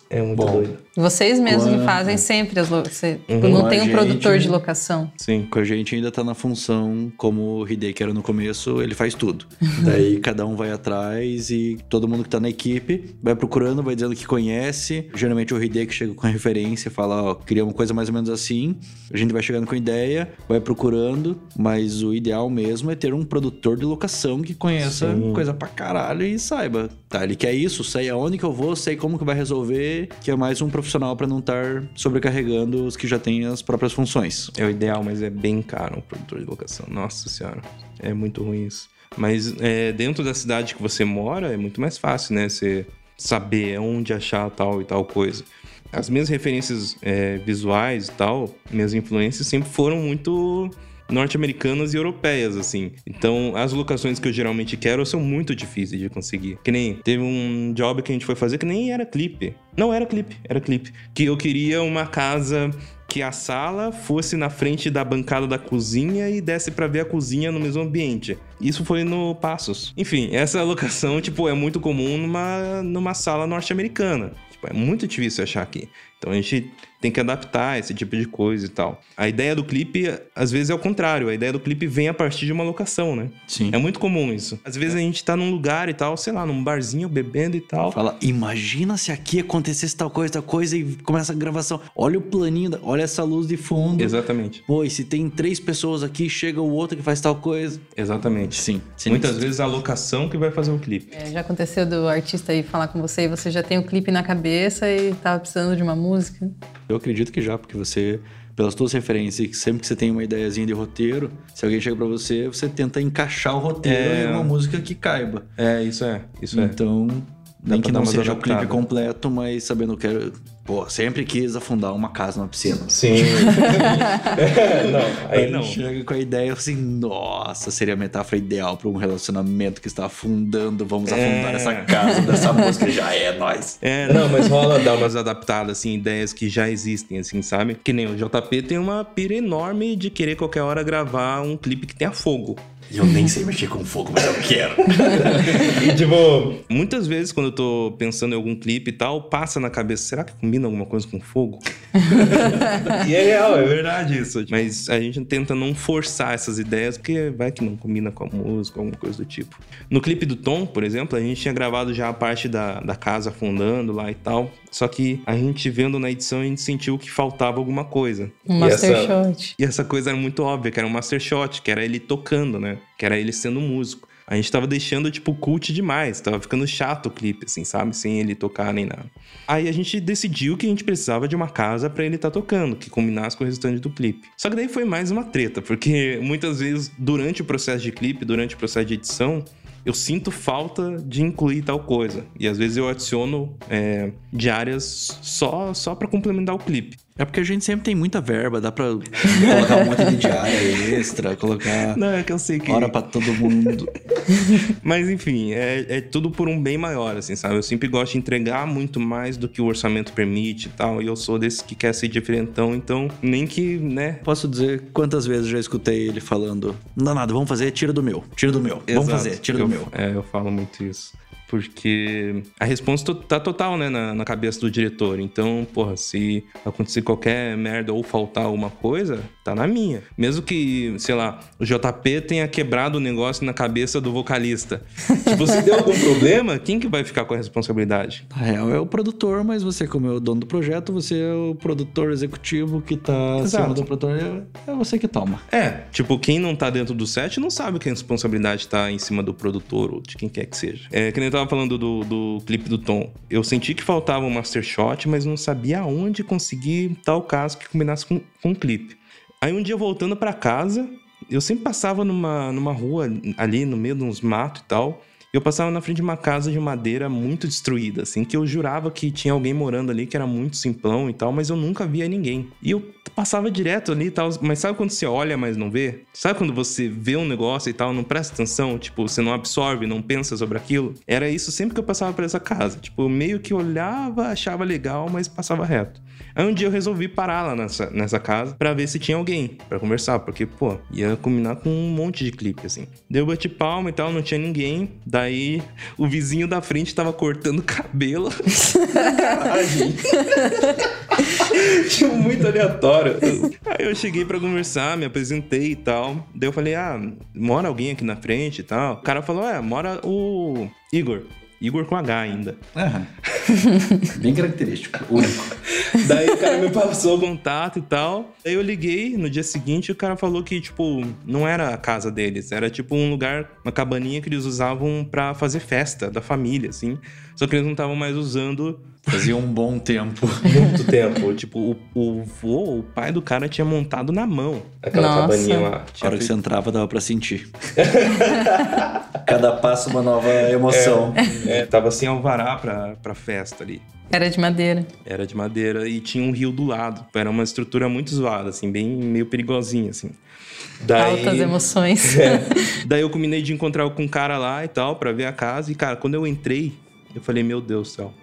É muito Bom. doido. Vocês mesmos que fazem sempre as lo... você- tipo, Uhum. Não Com tem um gente- produtor de locação. Sim. Com a gente ainda tá na função como o Hideki era no começo, ele faz tudo. Daí cada um vai atrás e todo mundo que tá na equipe vai procurando, vai dizendo que conhece. Geralmente o Hideki chega com a referência, fala, ó, queria uma coisa mais ou menos assim. A gente vai chegando com ideia, vai procurando, mas o ideal mesmo é ter um produtor de locação que conheça Sim. coisa pra caralho e saiba. Tá, ele quer isso, sei aonde que eu vou, sei como que vai resolver, que é mais um profissional pra não estar sobrecarregando os que já têm as próprias funções. É o ideal, mas é bem caro um produtor de locação. Nossa senhora, é muito ruim isso. Mas é, dentro da cidade que você mora, é muito mais fácil, né? Você saber onde achar tal e tal coisa. As minhas referências é, visuais e tal, minhas influências sempre foram muito norte-americanas e europeias, assim. Então, as locações que eu geralmente quero são muito difíceis de conseguir. Que nem teve um job que a gente foi fazer que nem era clipe. Não era clipe, era clipe. Que eu queria uma casa que a sala fosse na frente da bancada da cozinha e desse pra ver a cozinha no mesmo ambiente. Isso foi no Passos. Enfim, essa [laughs] locação, tipo, é muito comum numa, numa sala norte-americana. Tipo, é muito difícil achar aqui. Então a gente tem que adaptar esse tipo de coisa e tal. A ideia do clipe, às vezes, é o contrário. A ideia do clipe vem a partir de uma locação, né? Sim. É muito comum isso. Às vezes a gente tá num lugar e tal, sei lá, num barzinho bebendo e tal. Fala, imagina se aqui acontecesse tal coisa, tal coisa e começa a gravação. Olha o planinho, da- olha essa luz de fundo. Exatamente. Pô, e se tem três pessoas aqui, chega o outro que faz tal coisa. Exatamente. Sim. sim. Muitas vezes a locação que vai fazer o clipe. É, já aconteceu do artista aí falar com você e você já tem o clipe na cabeça e tava precisando de uma música? Eu acredito que já, porque você, pelas tuas referências, sempre que você tem uma ideiazinha de roteiro, se alguém chega pra você, você tenta encaixar o roteiro É. em uma música que caiba. É, isso é. Isso é. Então, nem que não seja o clipe completo, mas sabendo que eu, pô, sempre quis afundar uma casa numa piscina. Sim. [laughs] não, aí Aí não. chega com a ideia assim, nossa, seria a metáfora ideal para um relacionamento que está afundando. Vamos É. afundar essa casa dessa música, já é nós. É, não, mas rola dar umas adaptadas, assim, ideias que já existem, assim, sabe? Que nem o JP tem uma pira enorme de querer qualquer hora gravar um clipe que tenha fogo. Eu nem sei mexer com fogo, mas eu quero. [laughs] E tipo, Muitas vezes, quando eu tô pensando em algum clipe e tal, passa na cabeça, será que combina alguma coisa com fogo? [laughs] e é real, é verdade isso. Mas a gente tenta não forçar essas ideias, porque vai que não combina com a música, alguma coisa do tipo. No clipe do Tom, por exemplo, a gente tinha gravado já a parte da, da casa afundando lá e tal. Só que a gente vendo na edição, a gente sentiu que faltava alguma coisa. Um E master essa- shot. E essa coisa era muito óbvia, que era um master shot, que era ele tocando, né? Que era ele sendo músico. A gente tava deixando, tipo, cult demais. Tava ficando chato o clipe, assim, sabe? Sem ele tocar nem nada. Aí a gente decidiu que a gente precisava de uma casa pra ele estar tocando, que combinasse com o restante do clipe. Só que daí foi mais uma treta, porque [laughs] muitas vezes, durante o processo de clipe, durante o processo de edição, eu sinto falta de incluir tal coisa. E às vezes eu adiciono é, diárias só, só para complementar o clipe. É porque a gente sempre tem muita verba, dá pra [laughs] colocar um monte de diária extra, colocar Não, é que eu sei que. hora pra todo mundo. [laughs] Mas enfim, é, é tudo por um bem maior, assim, sabe? Eu sempre gosto de entregar muito mais do que o orçamento permite e tal. E eu sou desse que quer ser diferentão, então nem que, né? Posso dizer quantas vezes já escutei ele falando: Não dá nada, vamos fazer, tira do meu, tira do meu, vamos Exato. fazer, tira do Eu- meu. É, eu falo muito isso. Porque a resposta tá total, né, na, na cabeça do diretor. Então, porra, se acontecer qualquer merda ou faltar alguma coisa, tá na minha. Mesmo que, sei lá, o JP tenha quebrado o negócio na cabeça do vocalista. [laughs] tipo, se deu algum problema, quem que vai ficar com a responsabilidade? Na real é o produtor, mas você, como é o dono do projeto, você é o produtor executivo que tá acima Exato. do produtor, é, é você que toma. É, tipo, quem não tá dentro do set não sabe que a responsabilidade tá em cima do produtor ou de quem quer que seja. É, que nem eu tava falando do, do clipe do Tom. Eu senti que faltava um master shot, mas não sabia aonde conseguir tal caso que combinasse com, com o clipe. Aí um dia voltando pra casa, eu sempre passava numa, numa rua ali no meio de uns matos e tal. Eu passava na frente de uma casa de madeira muito destruída, assim, que eu jurava que tinha alguém morando ali que era muito simplão e tal, mas eu nunca via ninguém. E eu passava direto ali e tal, mas sabe quando você olha, mas não vê? Sabe quando você vê um negócio e tal, não presta atenção, tipo, você não absorve, não pensa sobre aquilo? Era isso sempre que eu passava por essa casa. Tipo, meio que olhava, achava legal, mas passava reto. Aí um dia eu resolvi parar lá nessa, nessa casa pra ver se tinha alguém pra conversar, porque, pô, ia combinar com um monte de clipe, assim. Deu bate palma e tal, não tinha ninguém. Daí o vizinho da frente tava cortando cabelo. [laughs] tipo, muito aleatório. Aí eu cheguei pra conversar, me apresentei e tal. Daí eu falei, ah, mora alguém aqui na frente e tal. O cara falou, é, mora o Igor. Igor com H ainda. Aham. [laughs] Bem característico, único. [laughs] Daí o cara me passou o contato e tal. Daí eu liguei no dia seguinte o cara falou que, tipo, não era a casa deles. Era tipo um lugar, uma cabaninha que eles usavam pra fazer festa da família, assim. Só que eles não estavam mais usando Fazia um bom tempo. [laughs] muito tempo. Tipo, o, o vô, o pai do cara tinha montado na mão aquela Nossa. cabaninha lá. A Tinha hora que você entrava, dava pra sentir. [laughs] Cada passo uma nova emoção. É, tava sem alvará pra, pra festa ali. Era de madeira. Era de madeira e tinha um rio do lado. Era uma estrutura muito zoada, assim, bem meio perigosinha, assim. Daí, Altas emoções. [laughs] É. Daí eu combinei de encontrar com um cara lá e tal, pra ver a casa. E, cara, quando eu entrei, eu falei, meu Deus do céu.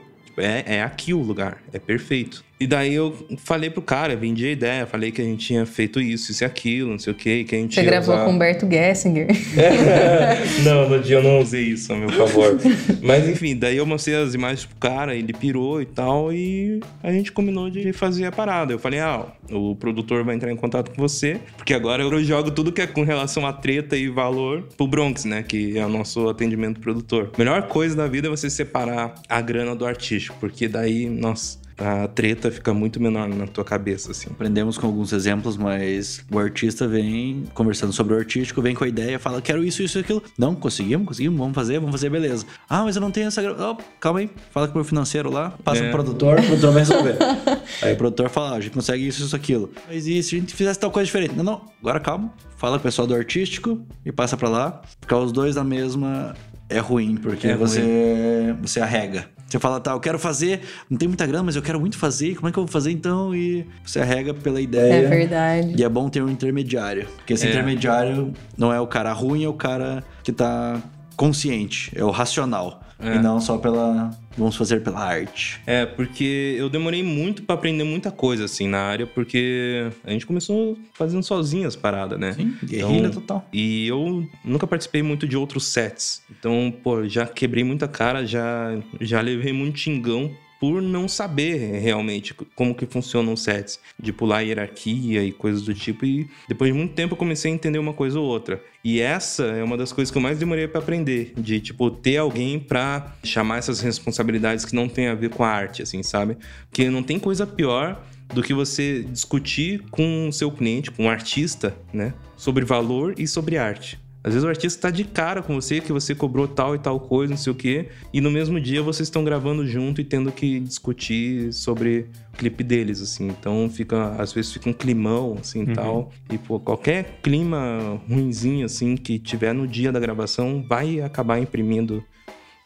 É, é aqui o lugar, é perfeito. E daí eu falei pro cara, vendi a ideia, falei que a gente tinha feito isso, isso e aquilo, não sei o quê, que a gente Você gravou usar- com Humberto Gessinger. [laughs] não, no dia eu não usei isso a meu favor. [laughs] Mas enfim, daí eu mostrei as imagens pro cara, ele pirou e tal, e a gente combinou de fazer a parada. Eu falei, ah, o produtor vai entrar em contato com você, porque agora eu jogo tudo que é com relação a treta e valor pro Bronx, né? Que é o nosso atendimento produtor. Melhor coisa da vida é você separar a grana do artístico, porque daí, nossa. A treta fica muito menor na tua cabeça, assim. Aprendemos com alguns exemplos, mas o artista vem conversando sobre o artístico, vem com a ideia, fala, quero isso, isso e aquilo. Não, conseguimos, conseguimos, vamos fazer, vamos fazer, beleza. Ah, mas eu não tenho essa. Oh, calma aí, fala com o meu financeiro lá, passa É. pro produtor, o produtor vai resolver. [laughs] aí o produtor fala, ah, a gente consegue isso, isso, aquilo. Mas e se a gente fizesse tal coisa diferente? Não, não, agora calma, fala com o pessoal do artístico e passa pra lá. Ficar os dois na mesma é ruim, porque É você, você arrega. Você fala, tá, eu quero fazer, não tem muita grana, mas eu quero muito fazer, como é que eu vou fazer então? E você arrega pela ideia. É verdade. E é bom ter um intermediário. Porque esse É. intermediário não é o cara ruim, é o cara que tá consciente, é o racional. É. E não só pela. Vamos fazer pela arte. É, porque eu demorei muito pra aprender muita coisa, assim, na área, porque a gente começou fazendo sozinho as paradas, né? Sim, guerrilha Então, total. E eu nunca participei muito de outros sets. Então, pô, já quebrei muita cara, já, já levei muito xingão por não saber realmente como que funcionam os sets, de pular hierarquia e coisas do tipo. E depois de muito tempo eu comecei a entender uma coisa ou outra. E essa é uma das coisas que eu mais demorei pra aprender, de tipo ter alguém pra chamar essas responsabilidades que não tem a ver com a arte, assim, sabe? Porque não tem coisa pior do que você discutir com o seu cliente, com o artista, né, sobre valor e sobre arte. Às vezes o artista tá de cara com você, que você cobrou tal e tal coisa, não sei o quê, e no mesmo dia vocês estão gravando junto e tendo que discutir sobre o clipe deles, assim. Então fica, às vezes fica um climão, assim, tal. E, pô, qualquer clima ruinzinho, assim, que tiver no dia da gravação, vai acabar imprimindo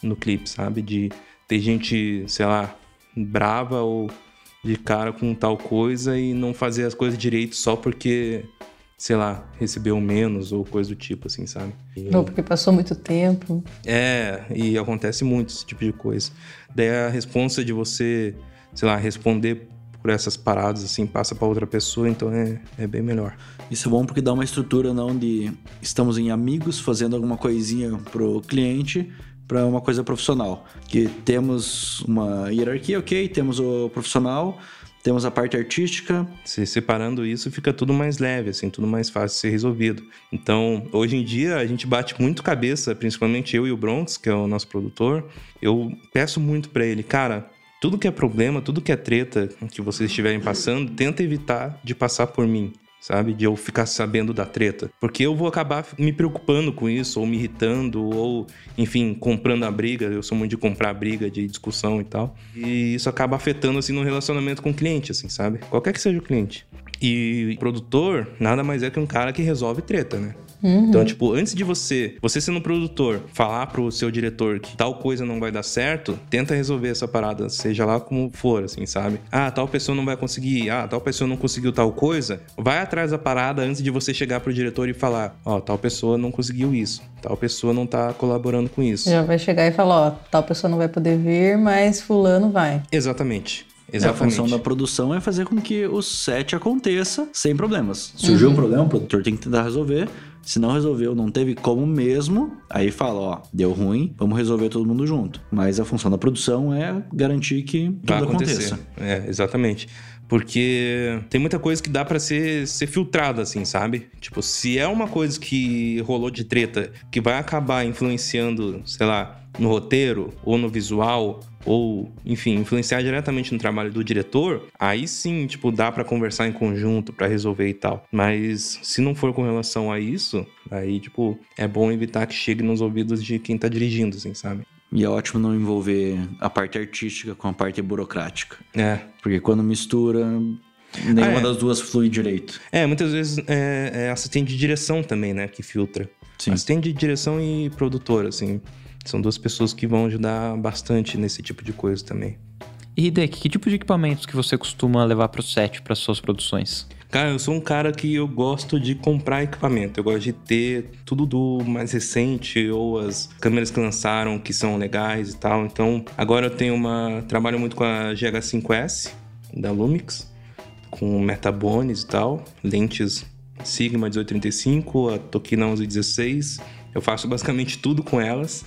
no clipe, sabe? De ter gente, sei lá, brava ou de cara com tal coisa e não fazer as coisas direito só porque, sei lá, recebeu menos ou coisa do tipo, assim, sabe? E- Ou porque passou muito tempo. é, e acontece muito esse tipo de coisa. Daí a responsa de você, sei lá, responder por essas paradas, assim, passa pra outra pessoa, então é, é bem melhor. Isso é bom porque dá uma estrutura não de estamos em amigos fazendo alguma coisinha pro cliente para uma coisa profissional. Que temos uma hierarquia, ok, temos o profissional, temos a parte artística, Se separando isso, fica tudo mais leve, assim, tudo mais fácil de ser resolvido. Então, hoje em dia, a gente bate muito cabeça, principalmente eu e o Bronx, que é o nosso produtor. Eu peço muito pra ele, cara, tudo que é problema, tudo que é treta que vocês estiverem passando, tenta evitar de passar por mim. Sabe? De eu ficar sabendo da treta. Porque eu vou acabar me preocupando com isso, ou me irritando, ou, enfim, comprando a briga. Eu sou muito de comprar briga, de discussão e tal. E isso acaba afetando, assim, no relacionamento com o cliente, assim, sabe? Qualquer que seja o cliente. E produtor nada mais é que um cara que resolve treta, né? Então, tipo, antes de você, você sendo produtor, falar pro seu diretor que tal coisa não vai dar certo, tenta resolver essa parada, seja lá como for, assim, sabe? Ah, tal pessoa não vai conseguir, ah, tal pessoa não conseguiu tal coisa. Vai atrás da parada antes de você chegar pro diretor e falar, ó, tal pessoa não conseguiu isso, tal pessoa não tá colaborando com isso. Já vai chegar e falar, ó, tal pessoa não vai poder vir, mas fulano vai. Exatamente. A Exatamente. função da produção é fazer com que o set aconteça sem problemas. Surgiu um problema, o produtor tem que tentar resolver. Se não resolveu, não teve como mesmo, aí fala, ó, deu ruim, vamos resolver todo mundo junto. Mas a função da produção é garantir que tudo vai acontecer. aconteça. É, exatamente. Porque tem muita coisa que dá pra ser, ser filtrada, assim, sabe? Tipo, se é uma coisa que rolou de treta que vai acabar influenciando, sei lá, no roteiro ou no visual ou, enfim, influenciar diretamente no trabalho do diretor, aí sim, tipo, dá pra conversar em conjunto pra resolver e tal. Mas se não for com relação a isso, aí, tipo, é bom evitar que chegue nos ouvidos de quem tá dirigindo, assim, sabe? E é ótimo não envolver a parte artística com a parte burocrática. É, Porque quando mistura, nenhuma Ah, é. das duas flui direito. É, muitas vezes é, é assistente de direção também, né? Que filtra. Sim. Assistente de direção e produtor, assim. São duas pessoas que vão ajudar bastante nesse tipo de coisa também. E Hideki, que tipo de equipamentos que você costuma levar pro set para suas produções? Cara, eu sou um cara que eu gosto de comprar equipamento. Eu gosto de ter tudo do mais recente ou as câmeras que lançaram que são legais e tal. Então, agora eu tenho uma. Trabalho muito com a GH5S da Lumix, com metabones e tal, lentes Sigma 1835, a Tokina 1116. Eu faço basicamente tudo com elas.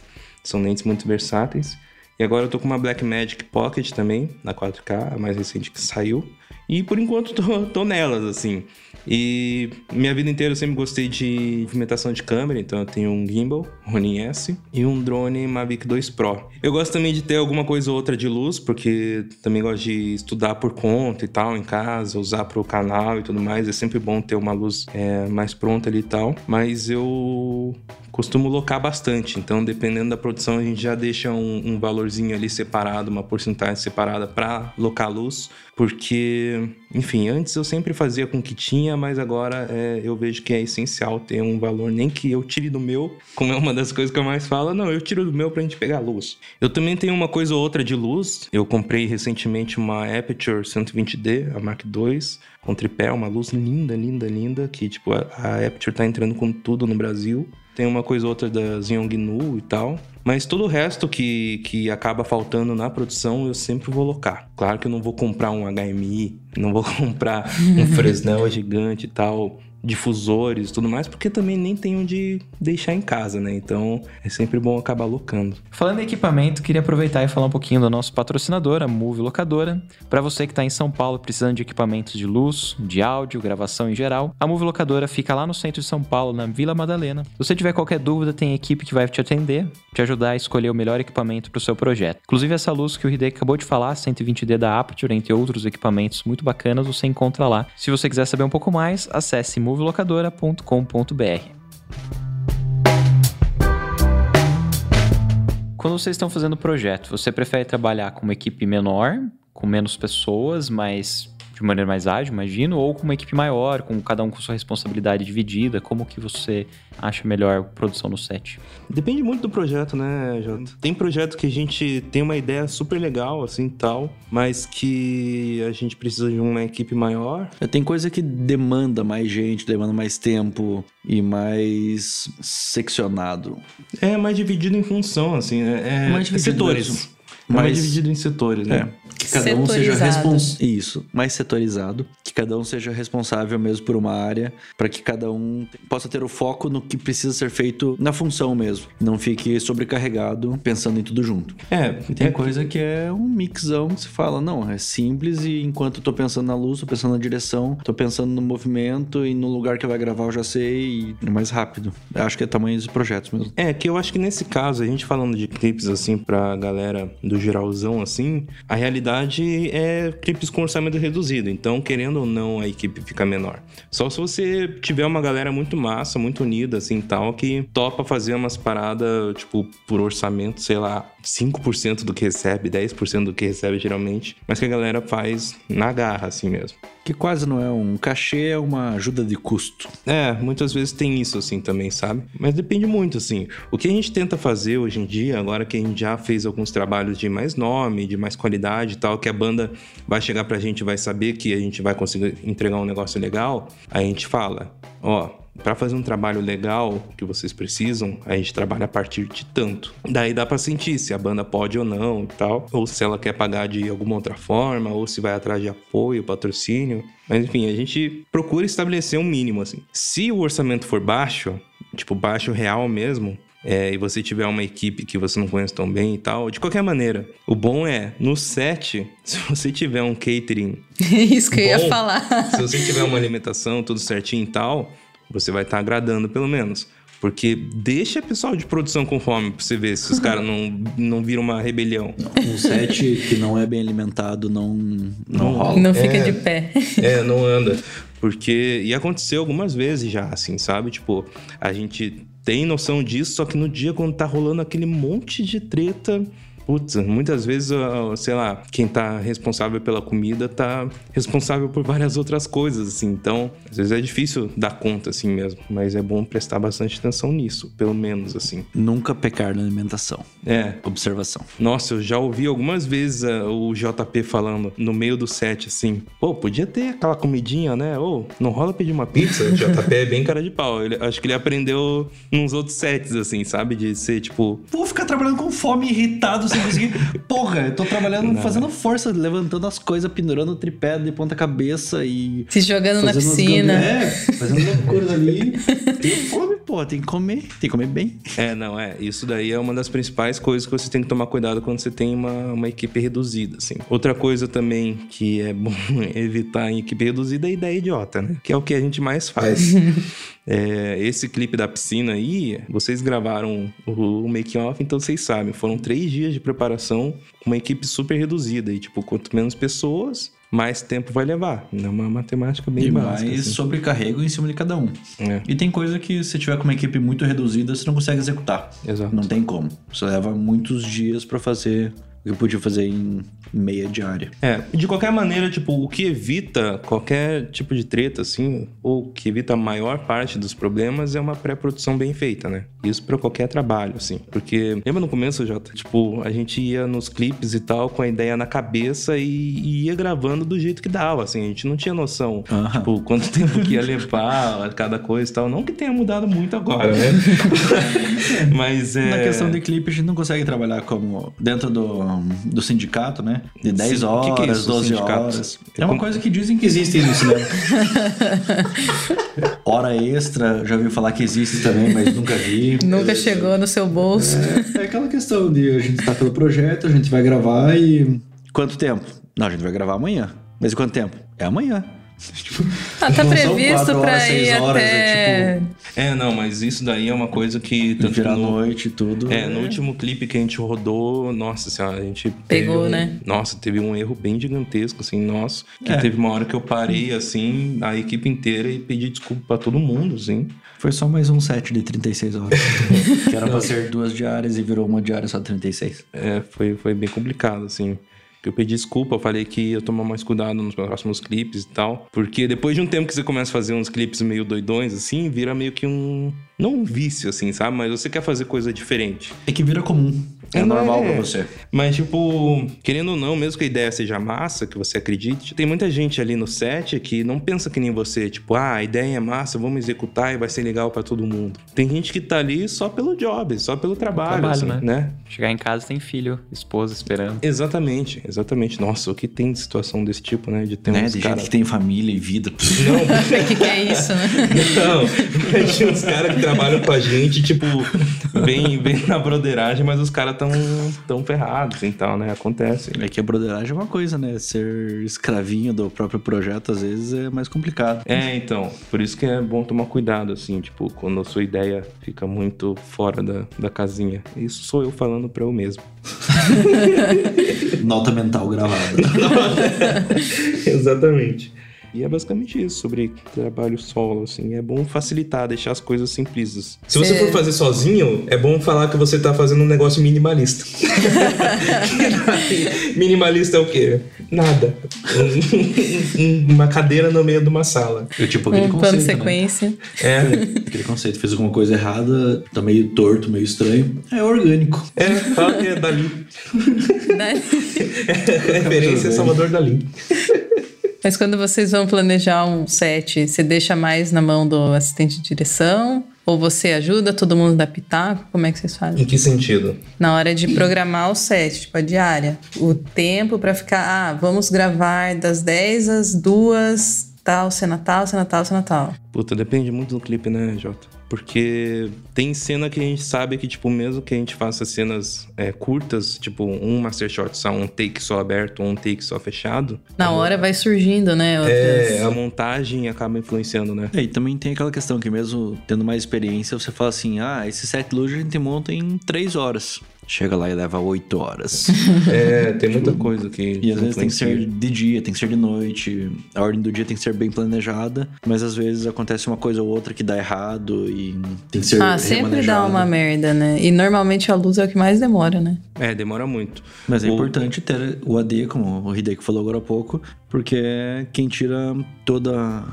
São lentes muito versáteis. E agora eu tô com uma Blackmagic Pocket também, na 4K, a mais recente que saiu. E por enquanto [laughs] tô, tô nelas, assim. E minha vida inteira eu sempre gostei de movimentação de câmera, então eu tenho um gimbal, Ronin S, e um drone Mavic 2 Pro. Eu gosto também de ter alguma coisa ou outra de luz, porque também gosto de estudar por conta e tal, em casa, usar pro canal e tudo mais. É sempre bom ter uma luz é, mais pronta ali e tal. Mas eu costumo locar bastante. Então, dependendo da produção, a gente já deixa um, um valorzinho ali separado, uma porcentagem separada para locar luz. Porque, enfim, antes eu sempre fazia com o que tinha, mas agora é, eu vejo que é essencial ter um valor, nem que eu tire do meu, como é uma das coisas que eu mais falo, não, eu tiro do meu pra gente pegar luz. Eu também tenho uma coisa ou outra de luz. Eu comprei recentemente uma Aperture 120D, a Mark II, com tripé, uma luz linda, linda, linda, que tipo, a, a Aperture tá entrando com tudo no Brasil. Tem uma coisa ou outra da Yongnu e tal. Mas todo o resto que, que acaba faltando na produção, eu sempre vou locar. Claro que eu não vou comprar um HMI, não vou [laughs] comprar um Fresnel gigante e tal, difusores tudo mais, porque também nem tem onde deixar em casa, né? Então é sempre bom acabar locando. Falando em equipamento, queria aproveitar e falar um pouquinho do nosso patrocinador, a Move Locadora. Para você que está em São Paulo precisando de equipamentos de luz, de áudio, gravação em geral, a Move Locadora fica lá no centro de São Paulo, na Vila Madalena. Se você tiver qualquer dúvida, tem equipe que vai te atender, te ajudar a escolher o melhor equipamento para o seu projeto. Inclusive essa luz que o Hideki acabou de falar, 120D da Aperture, entre outros equipamentos muito bacanas, você encontra lá. Se você quiser saber um pouco mais, acesse movelocadora.com.br. Quando vocês estão fazendo o projeto, você prefere trabalhar com uma equipe menor, com menos pessoas, mas de maneira mais ágil, imagino, ou com uma equipe maior, com cada um com sua responsabilidade dividida? Como que você acha melhor produção no set? Depende muito do projeto, né, Jota? Tem projeto que a gente tem uma ideia super legal, assim, tal, mas que a gente precisa de uma equipe maior. Tem coisa que demanda mais gente, demanda mais tempo e mais seccionado. É mais dividido em função, assim, é, é Mais dividido setores. mesmo. É mais Mas- dividido em setores, né? É. Que cada um seja responsável. Isso, mais setorizado. Que cada um seja responsável mesmo por uma área, para que cada um possa ter o foco no que precisa ser feito na função mesmo. Não fique sobrecarregado pensando em tudo junto. É, E tem é- coisa que é um mixão que se fala, não, é simples e enquanto eu tô pensando na luz, tô pensando na direção, tô pensando no movimento e no lugar que vai gravar eu já sei e é mais rápido. Eu acho que é tamanho de projetos mesmo. É, que eu acho que nesse caso, a gente falando de clipes assim pra galera do geralzão assim, a realidade é clipes com orçamento reduzido. Então, querendo ou não, a equipe fica menor. Só se você tiver uma galera muito massa, muito unida assim, tal, que topa fazer umas paradas, tipo, por orçamento, sei lá, 5% do que recebe, 10% do que recebe geralmente, mas que a galera faz na garra assim mesmo. Que quase não é um cachê, é uma ajuda de custo. É, muitas vezes tem isso assim também, sabe? Mas depende muito, assim. O que a gente tenta fazer hoje em dia, agora que a gente já fez alguns trabalhos de mais nome, de mais qualidade e tal, que a banda vai chegar pra gente e vai saber que a gente vai conseguir entregar um negócio legal, a gente fala, ó, Pra fazer um trabalho legal que vocês precisam, a gente trabalha a partir de tanto. Daí dá pra sentir se a banda pode ou não e tal, ou se ela quer pagar de alguma outra forma, ou se vai atrás de apoio, patrocínio. Mas enfim, a gente procura estabelecer um mínimo assim. Se o orçamento for baixo, tipo baixo real mesmo, é, e você tiver uma equipe que você não conhece tão bem e tal, de qualquer maneira, o bom é, no set, [laughs] se você tiver um catering [laughs] Isso que eu ia Bom. falar. se você tiver uma alimentação, tudo certinho e tal, você vai estar agradando pelo menos. Porque deixa o pessoal de produção com fome pra você ver se os [laughs] caras não, não viram uma rebelião. Um set que não é bem alimentado não, não rola. Não fica É. de pé. É, não anda. Porque. E aconteceu algumas vezes já, assim, sabe? Tipo, a gente tem noção disso, só que no dia quando tá rolando aquele monte de treta. Putz, muitas vezes, sei lá, quem tá responsável pela comida tá responsável por várias outras coisas, assim. Então, às vezes é difícil dar conta, assim mesmo. Mas é bom prestar bastante atenção nisso, pelo menos, assim. Nunca pecar na alimentação. É, Observação. nossa, eu já ouvi algumas vezes ah, o JP falando no meio do set assim: pô, podia ter aquela comidinha, né? Ou não rola pedir uma pizza? [laughs] O JP é bem cara de pau. Ele- acho que ele aprendeu nos outros sets, assim, sabe? De ser tipo. Vou ficar trabalhando com fome, irritado, sem conseguir. Porra, eu tô trabalhando, fazendo força, levantando as coisas, pendurando o tripé de ponta cabeça e. Se jogando na piscina. É, fazendo loucuras ali. Tem fome, pô, tem que comer. Tem que comer bem. É, não, é. Isso daí é uma das principais coisas que você tem que tomar cuidado quando você tem uma, uma equipe reduzida, assim. Outra coisa também que é bom [laughs] evitar em equipe reduzida é ideia idiota, né? Que é o que a gente mais faz. É, esse clipe da piscina aí, vocês gravaram o, o making off, então vocês sabem. Foram três dias de preparação com uma equipe super reduzida. E, tipo, quanto menos pessoas, mais tempo vai levar. É uma matemática bem e básica. mais assim. sobrecarrego em cima de cada um. É, E tem coisa que se tiver com uma equipe muito reduzida, você não consegue executar. exato. Não tem como. Você leva muitos dias pra fazer que podia fazer em meia diária. É, de qualquer maneira, tipo, o que evita qualquer tipo de treta, assim, ou que evita a maior parte dos problemas é uma pré-produção bem feita, né? Isso pra qualquer trabalho, assim. Porque, lembra no começo, Jota? Tipo, a gente ia nos clipes e tal com a ideia na cabeça e, e ia gravando do jeito que dava, assim. A gente não tinha noção, Aham. tipo, quanto [laughs] tempo que ia levar cada coisa e tal. Não que tenha mudado muito agora, né? [laughs] Mas é... Na questão de clipe, a gente não consegue trabalhar como dentro do, do sindicato, né? De 10 Sim, horas, que que é isso, 12 sindicato? horas. É uma coisa que dizem que existe no cinema. [laughs] Hora extra, já ouvi falar que existe também, mas nunca vi. Nunca chegou no seu bolso. É, é aquela questão de a gente tá pelo projeto, a gente vai gravar e. Quanto tempo? Não, a gente vai gravar amanhã. Mas e quanto tempo? É amanhã. [laughs] Tipo, Ah, tá previsto quatro pra horas, ir seis horas, até... é tipo- É, não, mas isso daí é uma coisa que... tanto virar a no- noite e tudo. É, no último clipe que a gente rodou, nossa senhora, a gente Pegou, teve um- né? Nossa, teve um erro bem gigantesco, assim, nosso. Que É. teve uma hora que eu parei, assim, a equipe inteira e pedi desculpa pra todo mundo, assim. Foi só mais um set de 36 horas. [laughs] que era pra ser duas diárias e virou uma diária só de 36. É, foi, foi bem complicado, assim. Eu pedi desculpa, eu falei que ia tomar mais cuidado nos próximos clipes e tal. Porque depois de um tempo que você começa a fazer uns clipes meio doidões, assim, vira meio que um. Não um vício, assim, sabe? Mas você quer fazer coisa diferente. É que vira comum. É, É, normal é. pra você. Mas, tipo, querendo ou não, mesmo que a ideia seja massa, que você acredite, tem muita gente ali no set que não pensa que nem você. Tipo, ah, a ideia é massa, vamos executar e vai ser legal pra todo mundo. Tem gente que tá ali só pelo job, só pelo trabalho, Trabalho, assim, né? né? Chegar em casa tem filho, esposa esperando. Exatamente, exatamente. Nossa, o que tem de situação desse tipo, né? De ter Né? uns De cara... gente que tem família e vida. [laughs] Não, [laughs] O que, que é isso, né? [laughs] Não, tinha uns caras que trabalham com a gente, tipo, bem, bem na broderagem, mas os caras tão, tão ferrados e tal, né? Acontece. É que a broderagem é uma coisa, né? Ser escravinho do próprio projeto às vezes é mais complicado. É, então, por isso que é bom tomar cuidado, assim, tipo, quando a sua ideia fica muito fora da, da casinha. Isso sou eu falando pra eu mesmo. [laughs] Nota mental gravada. [laughs] Exatamente. E é basicamente isso, sobre trabalho solo, assim. É bom facilitar, deixar as coisas simplistas. Se você Cê- for fazer sozinho, é bom falar que você tá fazendo um negócio minimalista. [laughs] Minimalista é o quê? Nada. Um- um- uma cadeira no meio de uma sala. Eu, tipo, aquele Um plano conceito, de né? sequência. É, Aquele conceito, fez alguma coisa errada, tá meio torto, meio estranho. É orgânico. é, fala que é Dali. Né? [laughs] Referência é Salvador Dali. [laughs] Mas quando vocês vão planejar um set, você deixa mais na mão do assistente de direção? Ou você ajuda todo mundo da pitaco? Como é que vocês fazem? Em que sentido? Na hora de programar o set, tipo a diária. O tempo pra ficar, ah, vamos gravar das 10 às 2, tal, cena tal, cena tal, cena tal. Puta, depende muito do clipe, né, Jota? Porque tem cena que a gente sabe que, tipo, mesmo que a gente faça cenas é, curtas, tipo, um master shot só, um take só aberto, um take só fechado, Na hora vai surgindo, né? Outras... é, a montagem acaba influenciando, né? É, e também tem aquela questão que mesmo tendo mais experiência, você fala assim, ah, esse set luge a gente monta em 3 horas. Chega lá e leva 8 horas. É, tem muita coisa. coisa que E às vezes tem que ser de dia, tem que ser de noite. A ordem do dia tem que ser bem planejada. Mas às vezes acontece uma coisa ou outra que dá errado e tem que ser Ah, sempre dá uma merda, né? E normalmente a luz é o que mais demora, né? É, demora muito. Mas é O- importante ter o AD, como o Hideki falou agora há pouco, porque é quem tira toda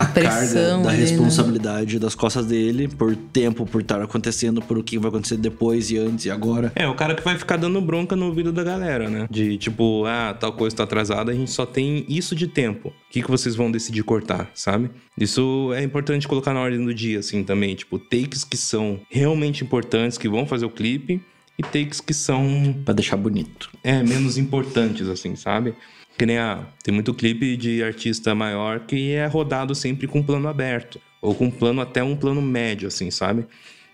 a, carga pressão da ali, né? responsabilidade das costas dele por tempo, por estar acontecendo, por o que vai acontecer depois e antes e agora. É, o cara que vai ficar dando bronca no ouvido da galera, né? De tipo, ah, tal coisa tá atrasada, a gente só tem isso de tempo. O que, que vocês vão decidir cortar, sabe? Isso é importante colocar na ordem do dia, assim, também. Tipo, takes que são realmente importantes, que vão fazer o clipe, e takes que são Pra deixar bonito. é, menos importantes, assim, sabe? Que nem a. Tem muito clipe de artista maior que é rodado sempre com plano aberto. Ou com plano até um plano médio, assim, sabe?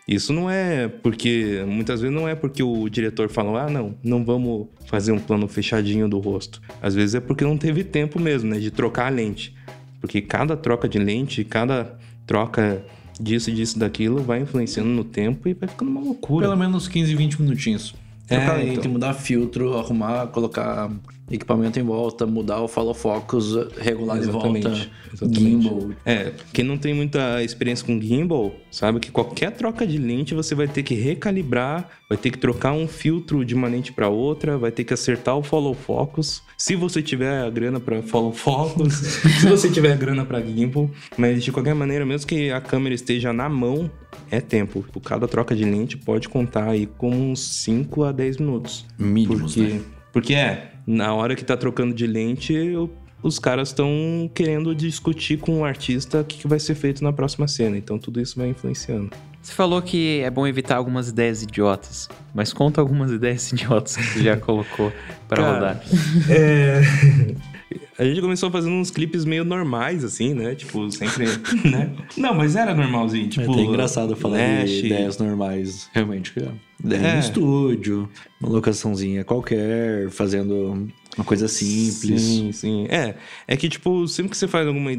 Isso não é porque. Muitas vezes não é porque o diretor falou, ah, não, não vamos fazer um plano fechadinho do rosto. Às vezes é porque não teve tempo mesmo, né? De trocar a lente. Porque cada troca de lente, cada troca disso, disso, daquilo, vai influenciando no tempo e vai ficando uma loucura. Pelo menos 15, 20 minutinhos. É, lente, então. mudar filtro, arrumar, colocar equipamento em volta, mudar o follow focus, regular de volta, Exatamente, exatamente. gimbal. É, quem não tem muita experiência com gimbal, sabe que qualquer troca de lente você vai ter que recalibrar, vai ter que trocar um filtro de uma lente para outra, vai ter que acertar o follow focus. Se você tiver a grana para follow focus, [laughs] se você tiver a grana para gimbal, mas de qualquer maneira, mesmo que a câmera esteja na mão, é tempo. Cada troca de lente pode contar aí com uns 5 a 10 minutos. Mínimos, Porque, né? porque é, na hora que tá trocando de lente, eu- os caras estão querendo discutir com o artista o que, que vai ser feito na próxima cena. Então tudo isso vai influenciando. Você falou que é bom evitar algumas ideias idiotas, mas conta algumas [laughs] ideias idiotas que você já colocou pra Cara, rodar. É, [laughs] A gente começou fazendo uns clipes meio normais, assim, né? Tipo, sempre. [laughs] né? Não, mas era normalzinho. É Tipo, até engraçado falar Lash, de ideias normais, realmente. é Ideia É. no estúdio, uma locaçãozinha qualquer, fazendo uma coisa simples. Sim, sim. É, é que, tipo, sempre que você faz alguma,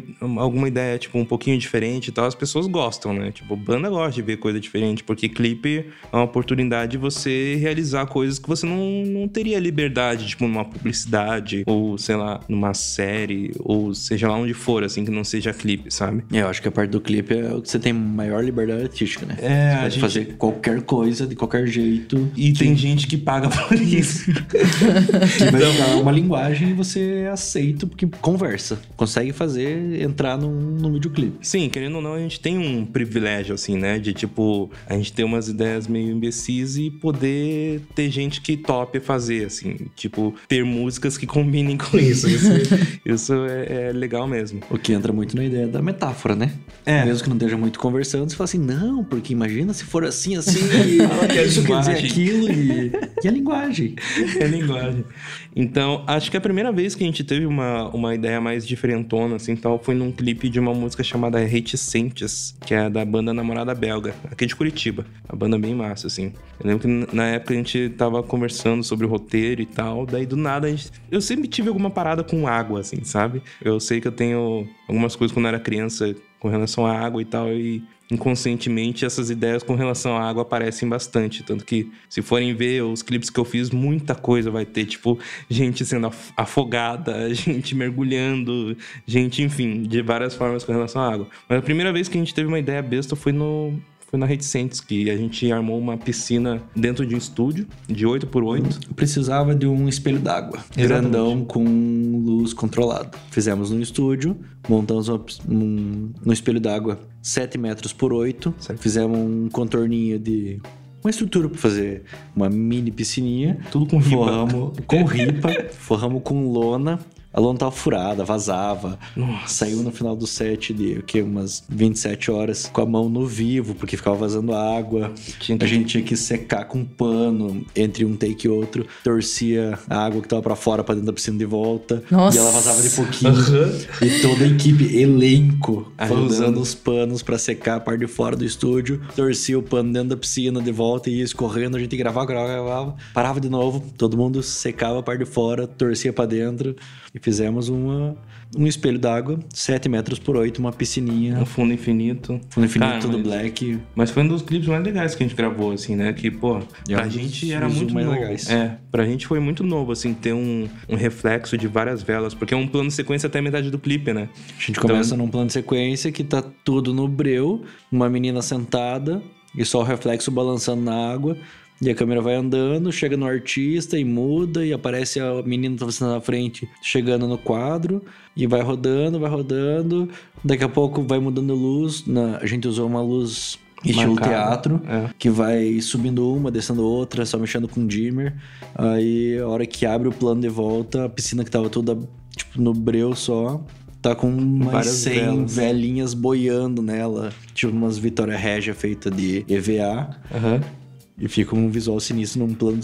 alguma ideia, tipo, um pouquinho diferente e tal, as pessoas gostam, né? Tipo, banda gosta de ver coisa diferente, porque clipe é uma oportunidade de você realizar coisas que você não, não teria liberdade, tipo, numa publicidade, ou, sei lá, numa série, ou seja lá onde for, assim, que não seja clipe, sabe? É, eu acho que a parte do clipe é o que você tem maior liberdade artística, né? É, você pode gente- fazer qualquer coisa, de qualquer jeito. E tem gente que paga por [laughs] isso. Que vai dar uma linguagem e você aceita, porque conversa. Consegue fazer, entrar num, num videoclipe. Sim, querendo ou não, a gente tem um privilégio, assim, né? De, tipo, a gente ter umas ideias meio imbecis e poder ter gente que tope fazer, assim. Tipo, ter músicas que combinem com isso. Isso, isso é, é legal mesmo. O que entra muito na ideia da metáfora, né? É. Mesmo que não esteja muito conversando, você fala assim, não, porque imagina se for assim, assim, [laughs] que é isso quer dizer aquilo e, e a linguagem. É linguagem. Então, acho que a primeira vez que a gente teve uma, uma ideia mais diferentona, assim, tal, foi num clipe de uma música chamada Reticentes, que é da banda Namorada Belga, aqui de Curitiba. A banda bem massa, assim. Eu lembro que na época a gente tava conversando sobre o roteiro e tal, daí do nada a gente... Eu sempre tive alguma parada com água, assim, sabe? Eu sei que eu tenho algumas coisas quando eu era criança com relação à água e tal, e inconscientemente essas ideias com relação à água aparecem bastante. Tanto que, se forem ver os clipes que eu fiz, muita coisa vai ter, tipo, gente sendo af- afogada, [laughs] gente mergulhando, gente, enfim, de várias formas com relação à água. Mas a primeira vez que a gente teve uma ideia besta foi no. Foi na Reticentes que a gente armou uma piscina dentro de um estúdio de 8x8. Eu precisava de um espelho d'água, grandão com luz controlada. Fizemos no estúdio, montamos uma- um, um espelho d'água 7 metros por 8, Certo. fizemos um contorninho de uma estrutura para fazer uma mini piscininha. Tudo com ripa. Forramos com ripa, [laughs] forramos com lona. A lona tava furada, vazava. Nossa. Saiu no final do set de o quê? Umas 27 horas com a mão no vivo, porque ficava vazando água. Tinha que- A gente tinha que secar com pano entre um take e outro. Torcia a água que tava pra fora pra dentro da piscina de volta. Nossa. E ela vazava de pouquinho. Aham. E toda a equipe, elenco, foi usando os panos pra secar a parte de fora do estúdio. Torcia o pano dentro da piscina de volta e ia escorrendo. A gente gravava, gravava, gravava. Parava de novo. Todo mundo secava a parte de fora, torcia pra dentro. E fizemos uma, um espelho d'água, 7 metros por 8, uma piscininha. Um fundo infinito. Fundo infinito, Cara, todo mas- black. Mas foi um dos clipes mais legais que a gente gravou, assim, né? Que, pô, E é pra gente era muito mais novo. legais. É, pra gente foi muito novo, assim, ter um, um reflexo de várias velas, porque é um plano de sequência até a metade do clipe, né? A gente começa num plano de sequência que tá tudo no breu, uma menina sentada e só o reflexo balançando na água. E a câmera vai andando, chega no artista e muda, e aparece a menina que tava sentada na frente chegando no quadro, e vai rodando, vai rodando. Daqui a pouco vai mudando luz. Na- a gente usou uma luz estilo Marcada. teatro, É. que vai subindo uma, descendo outra, só mexendo com o dimmer. Aí a hora que abre o plano de volta, a piscina que tava toda tipo no breu só, tá com umas Várias 100 velas. velhinhas boiando nela, tipo umas Vitória Régia feita de EVA, Aham. E fica um visual sinistro num plano,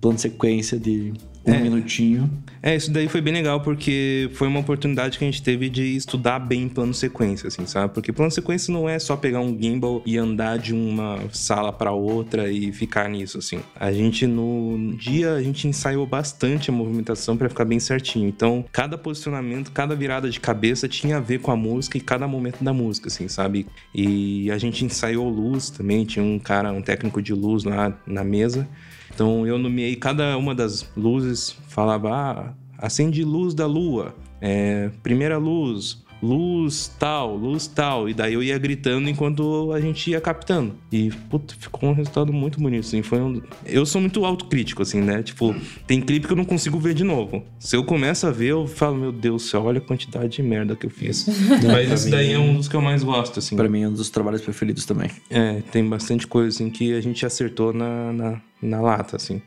plano sequência de um É. minutinho. É, isso daí foi bem legal, porque foi uma oportunidade que a gente teve de estudar bem plano sequência, assim, sabe? Porque plano sequência não é só pegar um gimbal e andar de uma sala pra outra e ficar nisso, assim. A gente, no dia, a gente ensaiou bastante a movimentação pra ficar bem certinho. Então, cada posicionamento, cada virada de cabeça tinha a ver com a música e cada momento da música, assim, sabe? E a gente ensaiou luz também, tinha um cara, um técnico de luz lá na mesa. Então eu nomeei cada uma das luzes, falava, ah, acende luz da lua, é, primeira luz, luz tal, luz tal. E daí eu ia gritando enquanto a gente ia captando. E, puta, ficou um resultado muito bonito, assim. Foi um... Eu sou muito autocrítico, assim, né? Tipo, tem clipe que eu não consigo ver de novo. Se eu começo a ver, eu falo, meu Deus do céu, olha a quantidade de merda que eu fiz. [laughs] Mas isso daí é um um. dos que eu mais gosto, assim. Pra mim é um dos trabalhos preferidos também. É, tem bastante coisa assim que a gente acertou na, na, na lata, assim.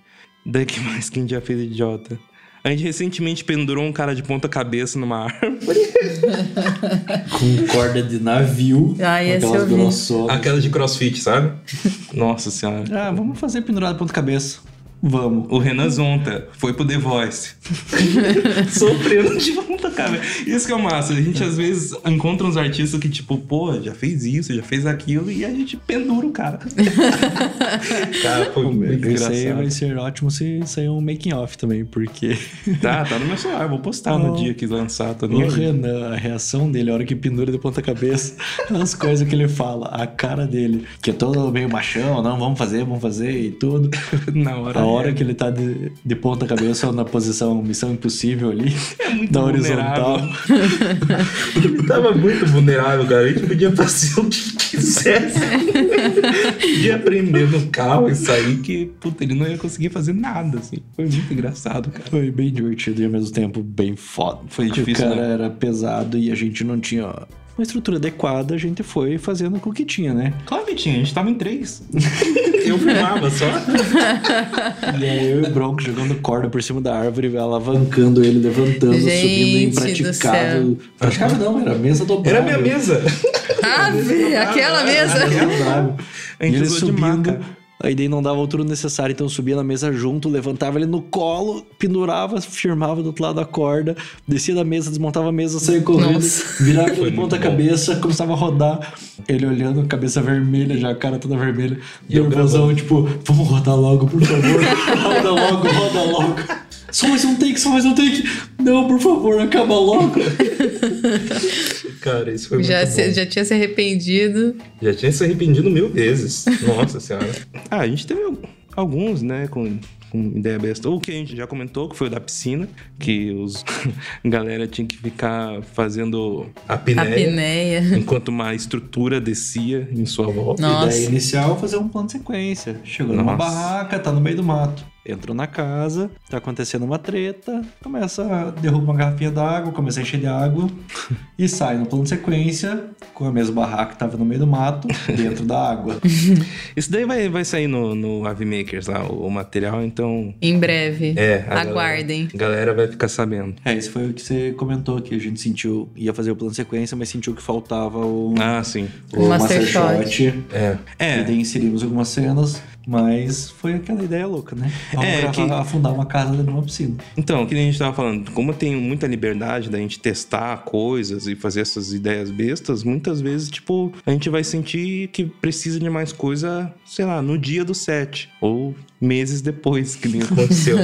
Daí que mais que a gente já fez idiota? A gente recentemente pendurou um cara de ponta cabeça numa árvore. Com corda de navio, Ah, esse aquelas eu vi. de crossfit, sabe? Nossa senhora. Ah, vamos fazer pendurado ponta cabeça. Vamos. O Renan Zonta foi pro The Voice. Sofrendo de ponta cabeça. Isso que é o massa. A gente às vezes encontra uns artistas que, tipo, pô, já fez isso, já fez aquilo, e a gente pendura o cara. [laughs] Cara, foi muito Isso aí engraçado. vai ser ótimo se sair um making off também, porque [laughs] Tá, tá no meu celular. Vou postar no dia que lançar. Tô nem o aí. Renan, a reação dele, a hora que pendura de ponta cabeça, [laughs] as coisas que ele fala, a cara dele, que é todo meio machão, não, vamos fazer, vamos fazer e tudo. Na hora. Hora que ele tá de, de ponta cabeça na posição Missão Impossível ali, É muito da horizontal. [laughs] Ele tava muito vulnerável, cara. A gente podia fazer o que quisesse. podia aprender no carro e sair que, puta, ele não ia conseguir fazer nada, assim. Foi muito engraçado, cara. Foi bem divertido e ao mesmo tempo bem foda. Foi difícil, O cara né? era pesado e a gente não tinha uma estrutura adequada, a gente foi fazendo com o que tinha, né? Claro que tinha, a gente tava em três. [laughs] Eu filmava só. E aí eu e o Bronco jogando corda por cima da árvore, alavancando ele, levantando, Gente subindo do impraticável. Praticável não, era mesa dobrável. Era minha mesa. Ave, aquela mesa. Mesa dobrável. A gente E ele usou de subindo. Aí daí não dava a altura necessária, então eu subia na mesa junto, levantava ele no colo, pendurava, firmava do outro lado da corda, descia da mesa, desmontava a mesa, saía correndo, Nossa. virava de ponta cabeça, começava a rodar, ele olhando, cabeça vermelha, já a cara toda vermelha, E eu nervosão, tipo, vamos rodar logo, por favor, [laughs] roda logo, roda logo. Só mais um take, só mais um take. Não, por favor, acaba logo. [laughs] Cara, isso foi muito Já, bom. se- já tinha se arrependido. Já tinha se arrependido mil vezes. Nossa senhora. [laughs] Ah, a gente teve alguns, né, com com ideia besta. Ou que a gente já comentou, que foi o da piscina, que os [laughs] galera tinha que ficar fazendo A A pinéia. pinéia. enquanto uma estrutura descia em sua volta. Nossa. Ideia inicial fazer um plano de sequência. Chegou numa Nossa. barraca, tá no meio do mato. Entrou na casa, tá acontecendo uma treta, começa a derrubar uma garrafinha d'água, começa a encher de água e sai no plano de sequência com a mesma barraca que tava no meio do mato, [laughs] dentro da água. [laughs] Isso daí vai, vai sair no, no Ave Makers lá, o, o material, então. Em breve. É, a Aguardem. Galera, a galera vai ficar sabendo. É, esse foi o que você comentou, que a gente sentiu, ia fazer o plano de sequência, mas sentiu que faltava o, Ah, sim. o Master Master Shot. Shot. É. E É. daí inserimos algumas cenas, mas foi aquela ideia louca, né? Vamos É, que- afundar uma casa dentro de uma piscina. Então, o que a gente tava falando, como eu tenho muita liberdade da gente testar coisas e fazer essas ideias bestas, muitas vezes, tipo, a gente vai sentir que precisa de mais coisa, sei lá, no dia do set. Ou meses depois que nem [laughs] aconteceu.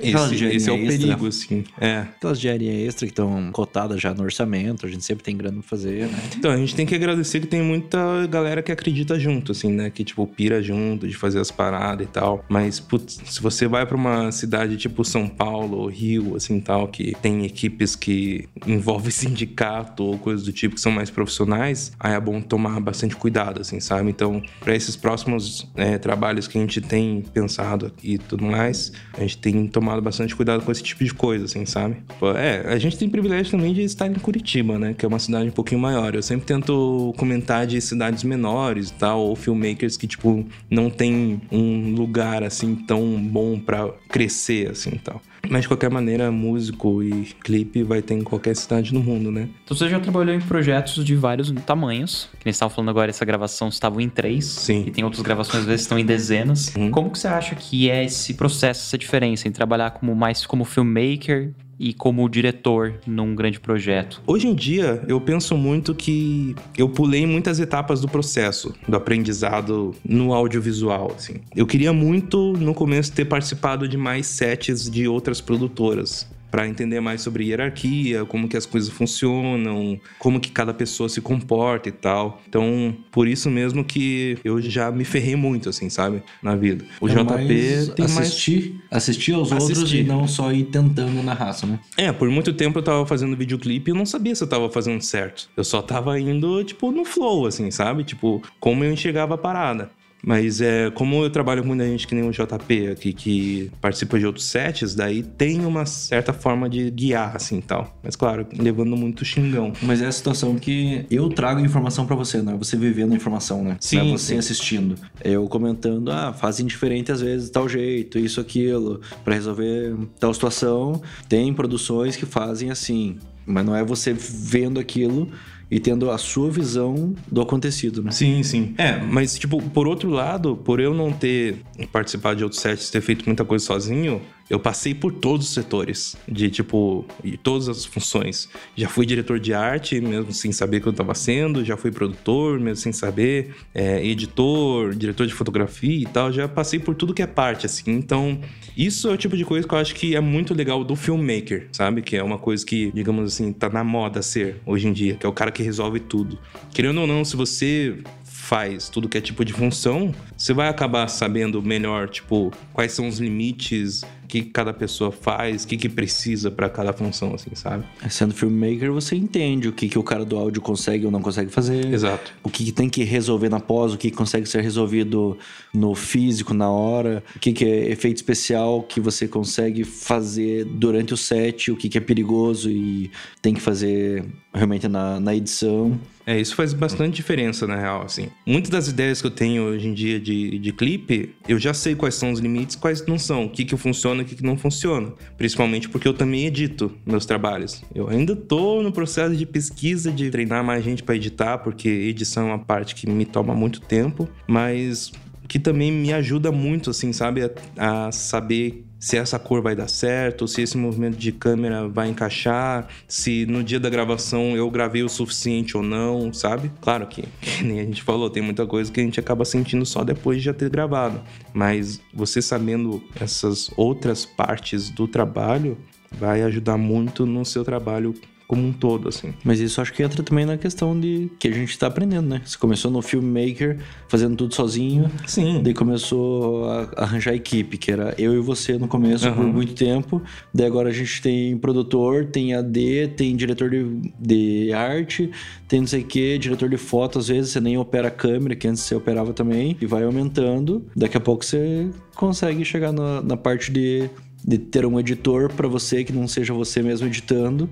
Esse, dinheirinha esse é o extra. perigo, assim. É. Aquelas diarinhas extra que estão cotadas já no orçamento, a gente sempre tem grana pra fazer, né? Então, a gente tem que agradecer que tem muita galera que acredita junto, assim, né? Que, tipo, pira junto de fazer as paradas e tal. Mas, putz, se você vai pra uma cidade tipo São Paulo ou Rio, assim, tal, que tem equipes que envolvem [laughs] sindicato ou coisas do tipo que são mais profissionais, aí é bom tomar bastante cuidado, assim, sabe? Então, pra esses próximos é, trabalhos que a gente tem pensado e tudo mais, a gente tem tomado bastante cuidado com esse tipo de coisa, assim, sabe? É, a gente tem privilégio também de estar em Curitiba, né? Que é uma cidade um pouquinho maior. Eu sempre tento comentar de cidades menores e tal, ou filmmakers que, tipo, não tem um lugar, assim, tão bom pra crescer, assim, tal. Mas, de qualquer maneira, músico e clipe vai ter em qualquer cidade no mundo, né? Então você já trabalhou em projetos de vários tamanhos. Que nem estava falando agora, essa gravação estavam em três. Sim. E tem outras gravações, às vezes, estão em dezenas. Uhum. Como que você acha que é esse processo, essa diferença em trabalhar como mais como filmmaker e como diretor num grande projeto? Hoje em dia, eu penso muito que eu pulei muitas etapas do processo, do aprendizado no audiovisual, assim. Eu queria muito, no começo, ter participado de mais sets de outras produtoras. Pra entender mais sobre hierarquia, como que as coisas funcionam, como que cada pessoa se comporta e tal. Então, por isso mesmo que eu já me ferrei muito, assim, sabe? Na vida. O É JP mais tem mais assistir, assistir aos outros Assistir. e não só ir tentando na raça, né? É, por muito tempo eu tava fazendo videoclipe e eu não sabia se eu tava fazendo certo. Eu só tava indo, tipo, no flow, assim, sabe? Tipo, como eu enxergava a parada. Mas é, como eu trabalho com muita gente que nem o JP aqui, que participa de outros sets, daí tem uma certa forma de guiar, assim, tal. Mas claro, levando muito xingão. Mas é a situação que eu trago informação pra você, não é você vivendo a informação, né? Sim, não é você sim. assistindo. Eu comentando, ah, fazem diferente às vezes, tal jeito, isso, aquilo, Pra resolver tal situação. Tem produções que fazem assim, mas não é você vendo aquilo e tendo a sua visão do acontecido, né? Sim, sim. É, mas, tipo, por outro lado, por eu não ter participado de outros sets, ter feito muita coisa sozinho, eu passei por todos os setores, de, tipo, e todas as funções. Já fui diretor de arte, mesmo sem saber o que eu tava sendo, já fui produtor, mesmo sem saber, é, editor, diretor de fotografia e tal, já passei por tudo que é parte, assim. Então, isso é o tipo de coisa que eu acho que é muito legal do filmmaker, sabe? Que é uma coisa que, digamos assim, tá na moda ser hoje em dia, que é o cara que resolve tudo. Querendo ou não, se você faz tudo que é tipo de função, você vai acabar sabendo melhor, tipo, quais são os limites, que cada pessoa faz, o que, que precisa pra cada função, assim, sabe? Sendo filmmaker, você entende o que, que o cara do áudio consegue ou não consegue fazer. Exato. O que, que tem que resolver na pós, o que consegue ser resolvido no físico, na hora, o que, que é efeito especial que você consegue fazer durante o set, o que, que é perigoso e tem que fazer realmente na, na edição. É, isso faz bastante diferença, na real, assim. Muitas das ideias que eu tenho hoje em dia de, de clipe, eu já sei quais são os limites, quais não são, o que que funciona e o que que não funciona. Principalmente porque eu também edito meus trabalhos. Eu ainda tô no processo de pesquisa, de treinar mais gente para editar, porque edição é uma parte que me toma muito tempo, mas que também me ajuda muito, assim, sabe, a, a saber se essa cor vai dar certo, se esse movimento de câmera vai encaixar, se no dia da gravação eu gravei o suficiente ou não, sabe? Claro que, [laughs] que nem a gente falou, tem muita coisa que a gente acaba sentindo só depois de já ter gravado. Mas você sabendo essas outras partes do trabalho vai ajudar muito no seu trabalho como um todo, assim. Mas isso acho que entra também na questão de que a gente tá aprendendo, né? Você começou no filmmaker, fazendo tudo sozinho. Sim. Daí começou a arranjar a equipe, que era eu e você no começo por Aham. muito tempo. Daí agora a gente tem produtor, tem AD, tem diretor de, de arte, tem não sei o que, diretor de foto. Às vezes você nem opera a câmera, que antes você operava também. E vai aumentando. Daqui a pouco você consegue chegar na, na parte de, de ter um editor para você que não seja você mesmo editando.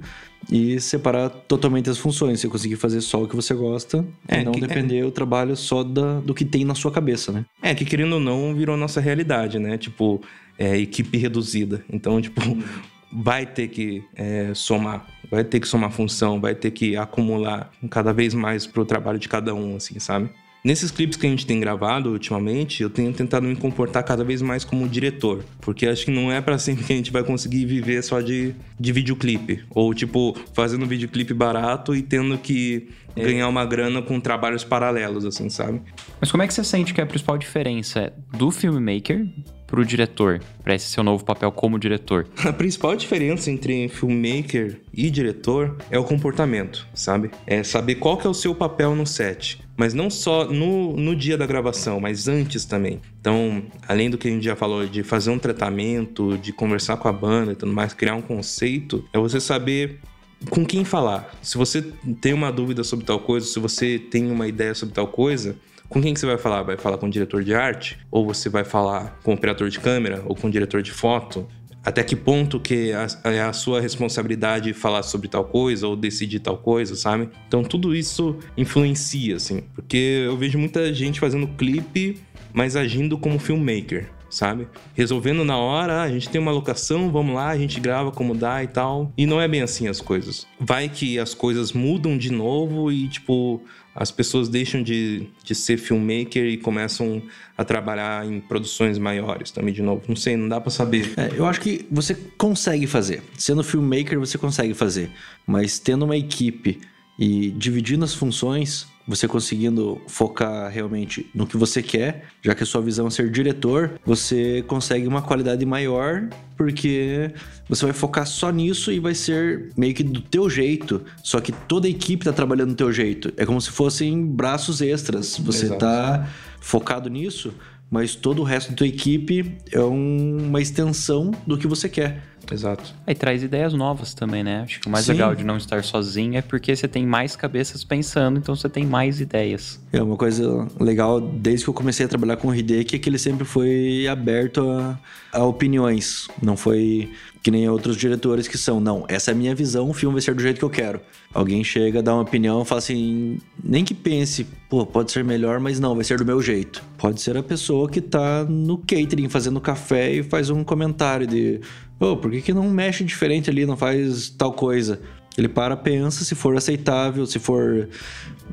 E separar totalmente as funções. Você conseguir fazer só o que você gosta É, e não que- depender o trabalho só da, do que tem na sua cabeça, né? É, que querendo ou não, virou nossa realidade, né? Tipo, é, equipe reduzida. Então, tipo, vai ter que é, somar, vai ter que somar função, vai ter que acumular cada vez mais pro trabalho de cada um, assim, sabe? Nesses clipes que a gente tem gravado ultimamente, eu tenho tentado me comportar cada vez mais como diretor. Porque acho que não é pra sempre que a gente vai conseguir viver só de, de videoclipe. Ou, tipo, fazendo videoclipe barato e tendo que ganhar uma grana com trabalhos paralelos, assim, sabe? Mas como é que você sente que é a principal diferença do filmmaker pro diretor, pra esse seu novo papel como diretor? [laughs] A principal diferença entre filmmaker e diretor é o comportamento, sabe? É saber qual que é o seu papel no set. Mas não só no, no dia da gravação, mas antes também. Então, além do que a gente já falou de fazer um tratamento, de conversar com a banda e tudo mais, criar um conceito, é você saber com quem falar. Se você tem uma dúvida sobre tal coisa, se você tem uma ideia sobre tal coisa, com quem que você vai falar? Vai falar com o diretor de arte? Ou você vai falar com o operador de câmera? Ou com o diretor de foto? Até que ponto que a- é a sua responsabilidade falar sobre tal coisa ou decidir tal coisa, sabe? Então tudo isso influencia, assim. Porque eu vejo muita gente fazendo clipe, mas agindo como filmmaker, sabe? Resolvendo na hora, ah, a gente tem uma locação, vamos lá, a gente grava como dá e tal. E não é bem assim as coisas. Vai que as coisas mudam de novo e, tipo, as pessoas deixam de, de ser filmmaker e começam a trabalhar em produções maiores também de novo. Não sei, não dá pra saber. É, eu acho que você consegue fazer. Sendo filmmaker, você consegue fazer. Mas tendo uma equipe e dividindo as funções, você conseguindo focar realmente no que você quer, já que a sua visão é ser diretor, você consegue uma qualidade maior, porque você vai focar só nisso e vai ser meio que do teu jeito. Só que toda a equipe tá trabalhando do teu jeito. É como se fossem braços extras. Você Exato. tá focado nisso, mas todo o resto da tua equipe é um- uma extensão do que você quer. Exato. Aí traz ideias novas também, né? Acho que o mais Sim. legal de não estar sozinho é porque você tem mais cabeças pensando, então você tem mais ideias. É uma coisa legal desde que eu comecei a trabalhar com o Hideki é que ele sempre foi aberto a, a opiniões. Não foi que nem outros diretores que são, não, essa é a minha visão, o filme vai ser do jeito que eu quero. Alguém chega, dá uma opinião, fala assim, nem que pense, pô, pode ser melhor, mas não, vai ser do meu jeito. Pode ser a pessoa que tá no catering fazendo café e faz um comentário de, pô, por que, que não mexe diferente ali, não faz tal coisa? Ele para, pensa, se for aceitável, se for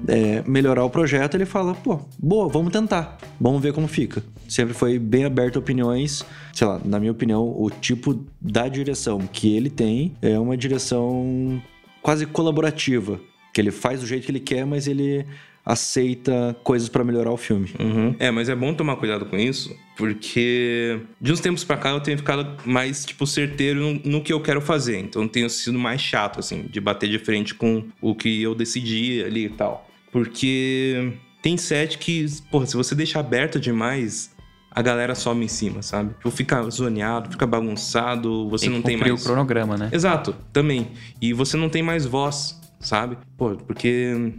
é, melhorar o projeto, ele fala, pô, boa, vamos tentar, vamos ver como fica. Sempre foi bem aberto a opiniões, sei lá, na minha opinião, o tipo da direção que ele tem é uma direção quase colaborativa, que ele faz do jeito que ele quer, mas ele aceita coisas pra melhorar o filme. Uhum. É, mas é bom tomar cuidado com isso, porque de uns tempos pra cá eu tenho ficado mais, tipo, certeiro no, no que eu quero fazer. Então eu tenho sido mais chato, assim, de bater de frente com o que eu decidi ali e tal. Porque tem set que, porra, se você deixar aberto demais, a galera some em cima, sabe? Tipo, fica zoneado, fica bagunçado, você Tem não tem mais. o cronograma, né? Exato, também. E você não tem mais voz, sabe? Pô, porque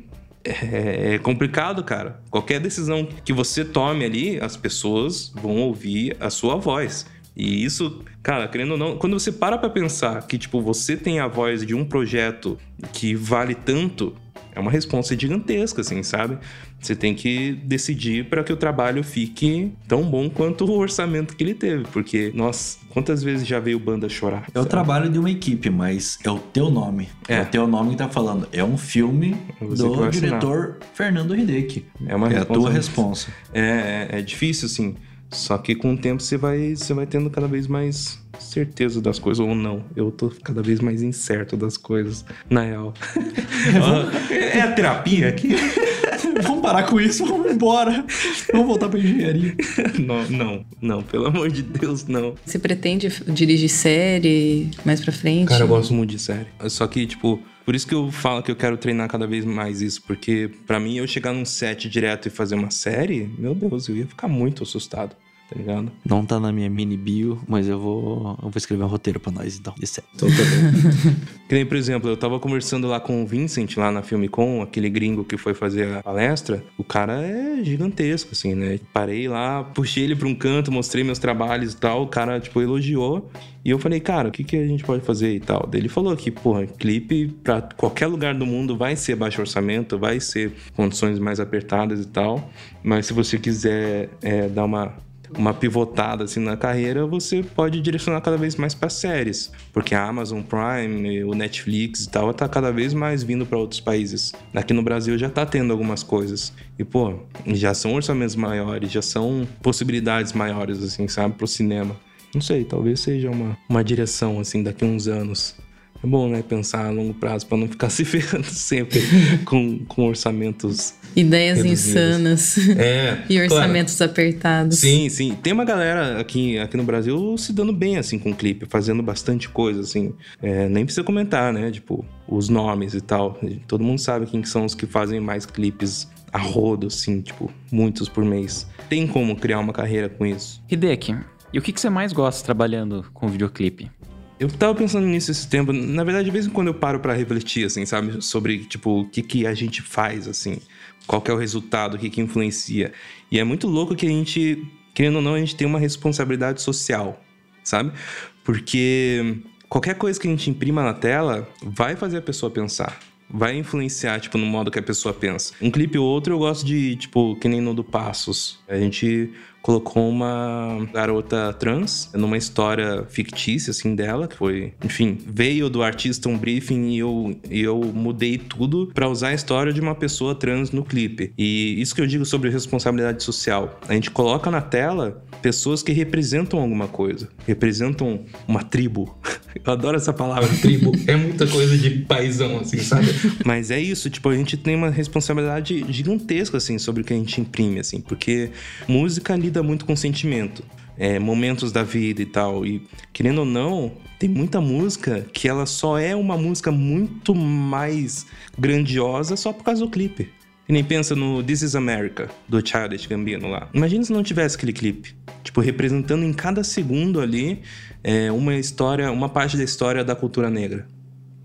é, é complicado, cara. Qualquer decisão que você tome ali, as pessoas vão ouvir a sua voz. E isso, cara, querendo ou não, quando você para pra pensar que, tipo, você tem a voz de um projeto que vale tanto, é uma responsa gigantesca, assim, sabe? Você tem que decidir para que o trabalho fique tão bom quanto o orçamento que ele teve. Porque, nossa, quantas vezes já veio banda chorar? É o trabalho de uma equipe, mas é o teu nome. É, É. o teu nome que tá falando. É um filme É você do diretor Fernando Hideki. É uma É a tua responsa. É, é, é difícil, assim. Só que com o tempo você vai, você vai tendo cada vez mais certeza das coisas, ou não. Eu tô cada vez mais incerto das coisas, na real. [laughs] É a terapia aqui? [laughs] [laughs] vamos parar com isso, vamos embora. Vamos voltar pra engenharia. [laughs] não, não, não, pelo amor de Deus, não. Você pretende dirigir série mais pra frente? Cara, eu gosto muito de série. Só que, tipo, por isso que eu falo que eu quero treinar cada vez mais isso, porque pra mim eu chegar num set direto e fazer uma série, meu Deus, eu ia ficar muito assustado. Tá ligado? Não tá na minha mini bio, mas eu vou, eu vou escrever um roteiro pra nós, então. De série. Então tá bom. [laughs] que nem, por exemplo, eu tava conversando lá com o Vincent, lá na Filmicon, aquele gringo que foi fazer a palestra. O cara é gigantesco, assim, né? Parei lá, puxei ele pra um canto, mostrei meus trabalhos e tal. O cara, tipo, elogiou. E eu falei, cara, o que, que a gente pode fazer e tal? Daí ele falou que, porra, clipe pra qualquer lugar do mundo vai ser baixo orçamento, vai ser condições mais apertadas e tal. Mas se você quiser é, dar uma uma pivotada assim na carreira, você pode direcionar cada vez mais para séries, porque a Amazon Prime, o Netflix e tal tá cada vez mais vindo para outros países. Aqui no Brasil já tá tendo algumas coisas. E pô, já são orçamentos maiores, já são possibilidades maiores assim, sabe, pro cinema. Não sei, talvez seja uma, uma direção assim daqui a uns anos. É bom, né, pensar a longo prazo para não ficar [laughs] se ferrando sempre com, com orçamentos Ideias reduzidas. insanas. É, [laughs] e orçamentos claro. apertados. Sim, sim. Tem uma galera aqui, aqui no Brasil se dando bem, assim, com o clipe, fazendo bastante coisa, assim. É, nem precisa comentar, né? Tipo, os nomes e tal. Todo mundo sabe quem são os que fazem mais clipes a rodo, assim, tipo, muitos por mês. Tem como criar uma carreira com isso. Hideki, e o que, que você mais gosta trabalhando com videoclipe? Eu tava pensando nisso esse tempo. Na verdade, de vez em quando eu paro para refletir, assim, sabe? Sobre, tipo, o que, que a gente faz, assim. Qual é o resultado, o que, que influencia. E é muito louco que a gente, querendo ou não, a gente tem uma responsabilidade social, sabe? Porque qualquer coisa que a gente imprima na tela vai fazer a pessoa pensar vai influenciar, tipo, no modo que a pessoa pensa. Um clipe ou outro eu gosto de, tipo, que nem no do Passos. A gente colocou uma garota trans numa história fictícia, assim, dela, que foi, enfim, veio do artista um briefing e eu, e eu mudei tudo para usar a história de uma pessoa trans no clipe. E isso que eu digo sobre responsabilidade social. A gente coloca na tela pessoas que representam alguma coisa, representam uma tribo. [laughs] Eu adoro essa palavra, tribo. [laughs] É muita coisa de paisão, assim, sabe? Mas é isso, tipo, a gente tem uma responsabilidade gigantesca, assim, sobre o que a gente imprime, assim, porque música lida muito com sentimento. É, momentos da vida e tal. E querendo ou não, tem muita música que ela só é uma música muito mais grandiosa só por causa do clipe. E nem pensa no This is America, do Childish Gambino lá. Imagina se não tivesse aquele clipe. Tipo, representando em cada segundo ali é, uma história, uma parte da história da cultura negra.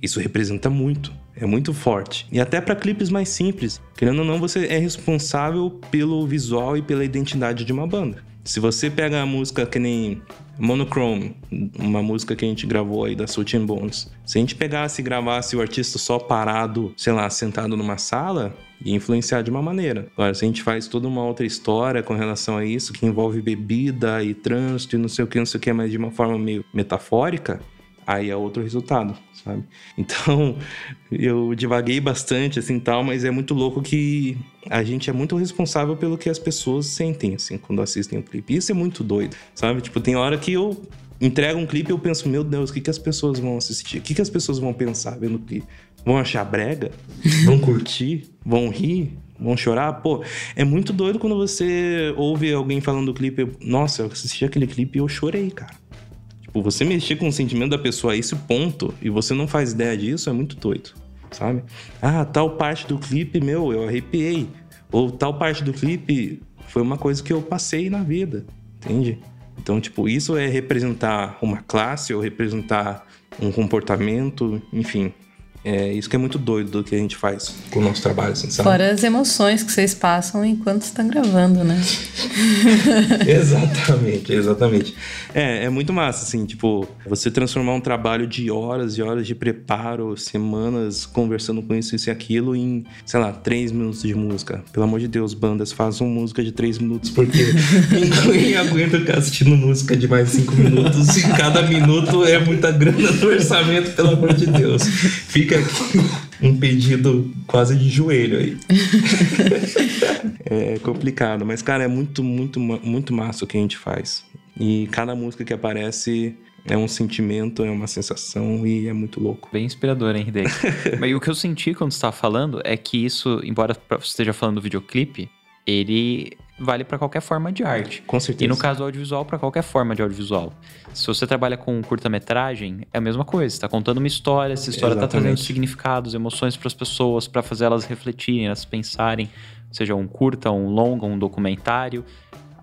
Isso representa muito. É muito forte. E até para clipes mais simples. Querendo ou não, você é responsável pelo visual e pela identidade de uma banda. Se você pega a música que nem Monochrome, uma música que a gente gravou aí da Salt Bones. Se a gente pegasse e gravasse o artista só parado, sei lá, sentado numa sala, ia influenciar de uma maneira. Agora, se a gente faz toda uma outra história com relação a isso, que envolve bebida e trânsito e não sei o que, não sei o que, mas de uma forma meio metafórica, aí é outro resultado, sabe? Então, [laughs] eu divaguei bastante, assim, tal, mas é muito louco que a gente é muito responsável pelo que as pessoas sentem, assim, quando assistem o clipe. Isso é muito doido, sabe? Tipo, tem hora que eu entrego um clipe e eu penso, meu Deus, o que, que as pessoas vão assistir? O que, que as pessoas vão pensar vendo o clipe? Vão achar brega? [laughs] Vão curtir? Vão rir? Vão chorar? Pô, é muito doido quando você ouve alguém falando do clipe. Nossa, eu assisti aquele clipe e eu chorei, cara. Tipo, você mexer com o sentimento da pessoa a esse ponto e você não faz ideia disso é muito doido, sabe? Ah, tal parte do clipe, meu, eu arrepiei. Ou tal parte do clipe foi uma coisa que eu passei na vida, entende? Então, tipo, isso é representar uma classe ou representar um comportamento, enfim, é isso que é muito doido do que a gente faz com o nosso trabalho, assim, sabe? Fora as emoções que vocês passam enquanto estão gravando, né? [laughs] exatamente, exatamente. É, é muito massa, assim, tipo, você transformar um trabalho de horas e horas de preparo, semanas conversando com isso, isso e aquilo, em, sei lá, três minutos de música. Pelo amor de Deus, bandas, façam música de três minutos, porque [laughs] ninguém aguenta ficar assistindo música de mais cinco minutos e cada minuto é muita grana no orçamento, pelo amor de Deus. Fica um [laughs] pedido quase de joelho aí. [laughs] é complicado, mas cara, é muito, muito, muito massa o que a gente faz. E cada música que aparece É um sentimento, é uma sensação e é muito louco. Bem inspirador, hein, Hideki? [laughs] Mas o que eu senti quando você estava falando é que isso, embora você esteja falando do videoclipe, ele vale para qualquer forma de arte. Com certeza. E no caso do audiovisual, para qualquer forma de audiovisual. Se você trabalha com curta-metragem, é a mesma coisa. Você está contando uma história, essa história está trazendo significados, emoções para as pessoas, para fazer elas refletirem, elas pensarem. Seja um curta, um longa, um documentário.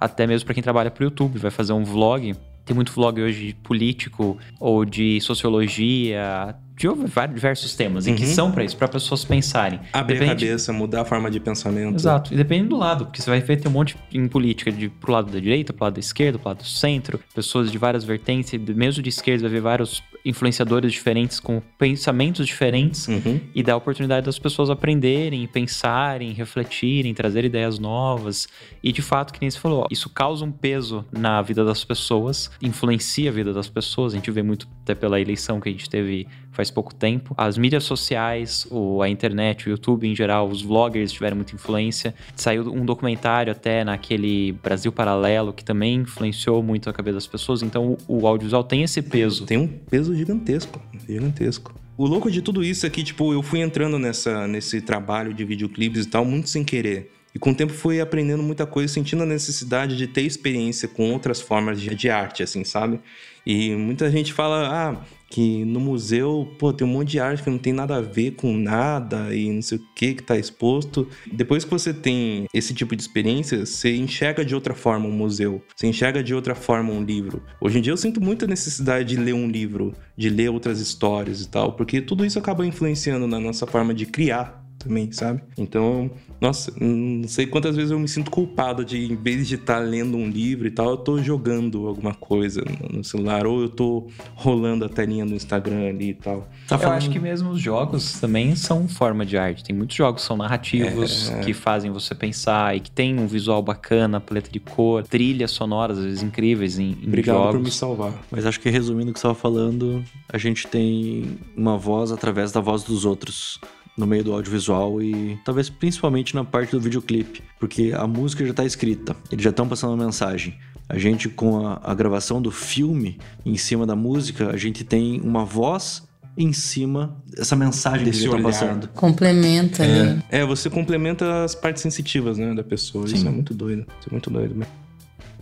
Até mesmo para quem trabalha para o YouTube, vai fazer um vlog. Tem muito vlog hoje de político ou de sociologia, de vários diversos temas, e que Uhum. são para isso, para pessoas pensarem. Abrir a Depende- cabeça, mudar a forma de pensamento. Exato. E depende do lado, porque você vai ver tem um monte em política de pro lado da direita, pro lado da esquerda, pro lado do centro, pessoas de várias vertentes, mesmo de esquerda vai ver vários influenciadores diferentes com pensamentos diferentes Uhum. e dá a oportunidade das pessoas aprenderem, pensarem, refletirem, trazer ideias novas. E de fato, que nem você falou, isso causa um peso na vida das pessoas, influencia a vida das pessoas. A gente vê muito até pela eleição que a gente teve faz pouco tempo. As mídias sociais, o, a internet, o YouTube em geral, os vloggers tiveram muita influência. Saiu um documentário até naquele Brasil Paralelo que também influenciou muito a cabeça das pessoas. Então o, o audiovisual tem esse peso. Tem um peso gigantesco, gigantesco. O louco de tudo isso é que, tipo, eu fui entrando nessa, nesse trabalho de videoclipes e tal, muito sem querer. E com o tempo fui aprendendo muita coisa, sentindo a necessidade de ter experiência com outras formas de, de arte, assim, sabe? E muita gente fala, ah, que no museu, pô, tem um monte de arte que não tem nada a ver com nada e não sei o que que tá exposto. Depois que você tem esse tipo de experiência, você enxerga de outra forma um museu, você enxerga de outra forma um livro. Hoje em dia eu sinto muita necessidade de ler um livro, de ler outras histórias e tal, porque tudo isso acaba influenciando na nossa forma de criar também, sabe? Então, nossa, não sei quantas vezes eu me sinto culpado de, em vez de estar lendo um livro e tal, eu tô jogando alguma coisa no, no celular, ou eu tô rolando a telinha do Instagram ali e tal. Tá Eu falando- acho que mesmo os jogos também são forma de arte. Tem muitos jogos que são narrativos, É. que fazem você pensar e que tem um visual bacana, paleta de cor, trilhas sonoras, às vezes incríveis em, em Obrigado jogos. por me salvar. Mas acho que resumindo o que você estava falando, a gente tem uma voz através da voz dos outros no meio do audiovisual e talvez principalmente na parte do videoclipe, porque a música já está escrita, eles já estão passando uma mensagem. A gente com a, a gravação do filme em cima da música, a gente tem uma voz em cima dessa mensagem Desse que estão olhar. passando. Complementa ali. É, você complementa as partes sensitivas, né, da pessoa. Isso Sim. é muito doido. Isso é muito doido. mesmo.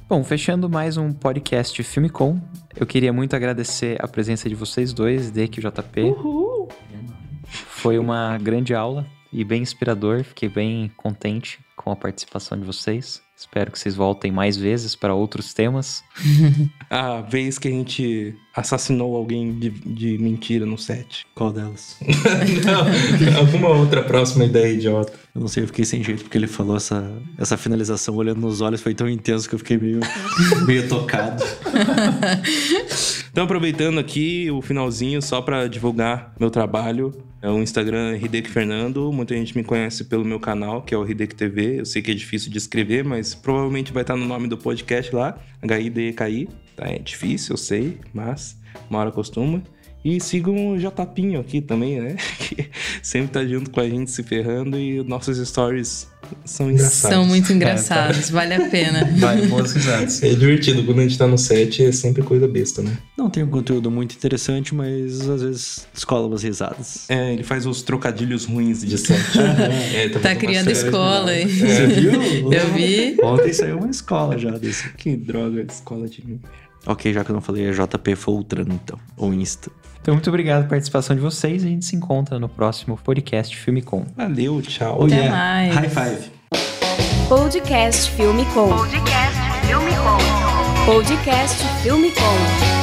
Bom, fechando mais um podcast Filmicom, eu queria muito agradecer a presença de vocês dois, Dek e JP. Foi uma grande aula e bem inspirador. Fiquei bem contente com a participação de vocês. Espero que vocês voltem mais vezes para outros temas. A [laughs] vez que a gente assassinou alguém de, de mentira no set. Qual delas? [laughs] Não, alguma outra próxima ideia idiota. Eu não sei, eu fiquei sem jeito porque ele falou essa, essa finalização olhando nos olhos, foi tão intenso que eu fiquei meio, [laughs] meio tocado. [laughs] Então, aproveitando aqui o finalzinho, só pra divulgar meu trabalho. É o Instagram Hideki Fernando. Muita gente me conhece pelo meu canal, que é o Hideki TV. Eu sei que é difícil de escrever, mas provavelmente vai estar no nome do podcast lá. H-I-D-E-K-I. Tá, é difícil, eu sei, mas uma hora costuma. E sigam o Jotapinho aqui também, né? [laughs] Que sempre tá junto com a gente se ferrando e nossos stories são engraçados. São muito engraçados, vale a pena. [laughs] Vai, boas risadas. É divertido, quando a gente tá no set é sempre coisa besta, né? Não tem um conteúdo muito interessante, mas às vezes escola umas risadas. É, ele faz os trocadilhos ruins de set. [laughs] É, Tá fazendo uma criando escola aí. Você viu? Eu vi. Ontem saiu uma escola já desse. que droga, escola de... Ok, já que eu não falei, é JP Foltran, então. Ou Insta. Então, muito obrigado pela participação de vocês. A gente se encontra no próximo podcast Filmicom. Valeu, tchau. Até mais. High five. Podcast Filme Com. Podcast Filme Com. Podcast Filme Com.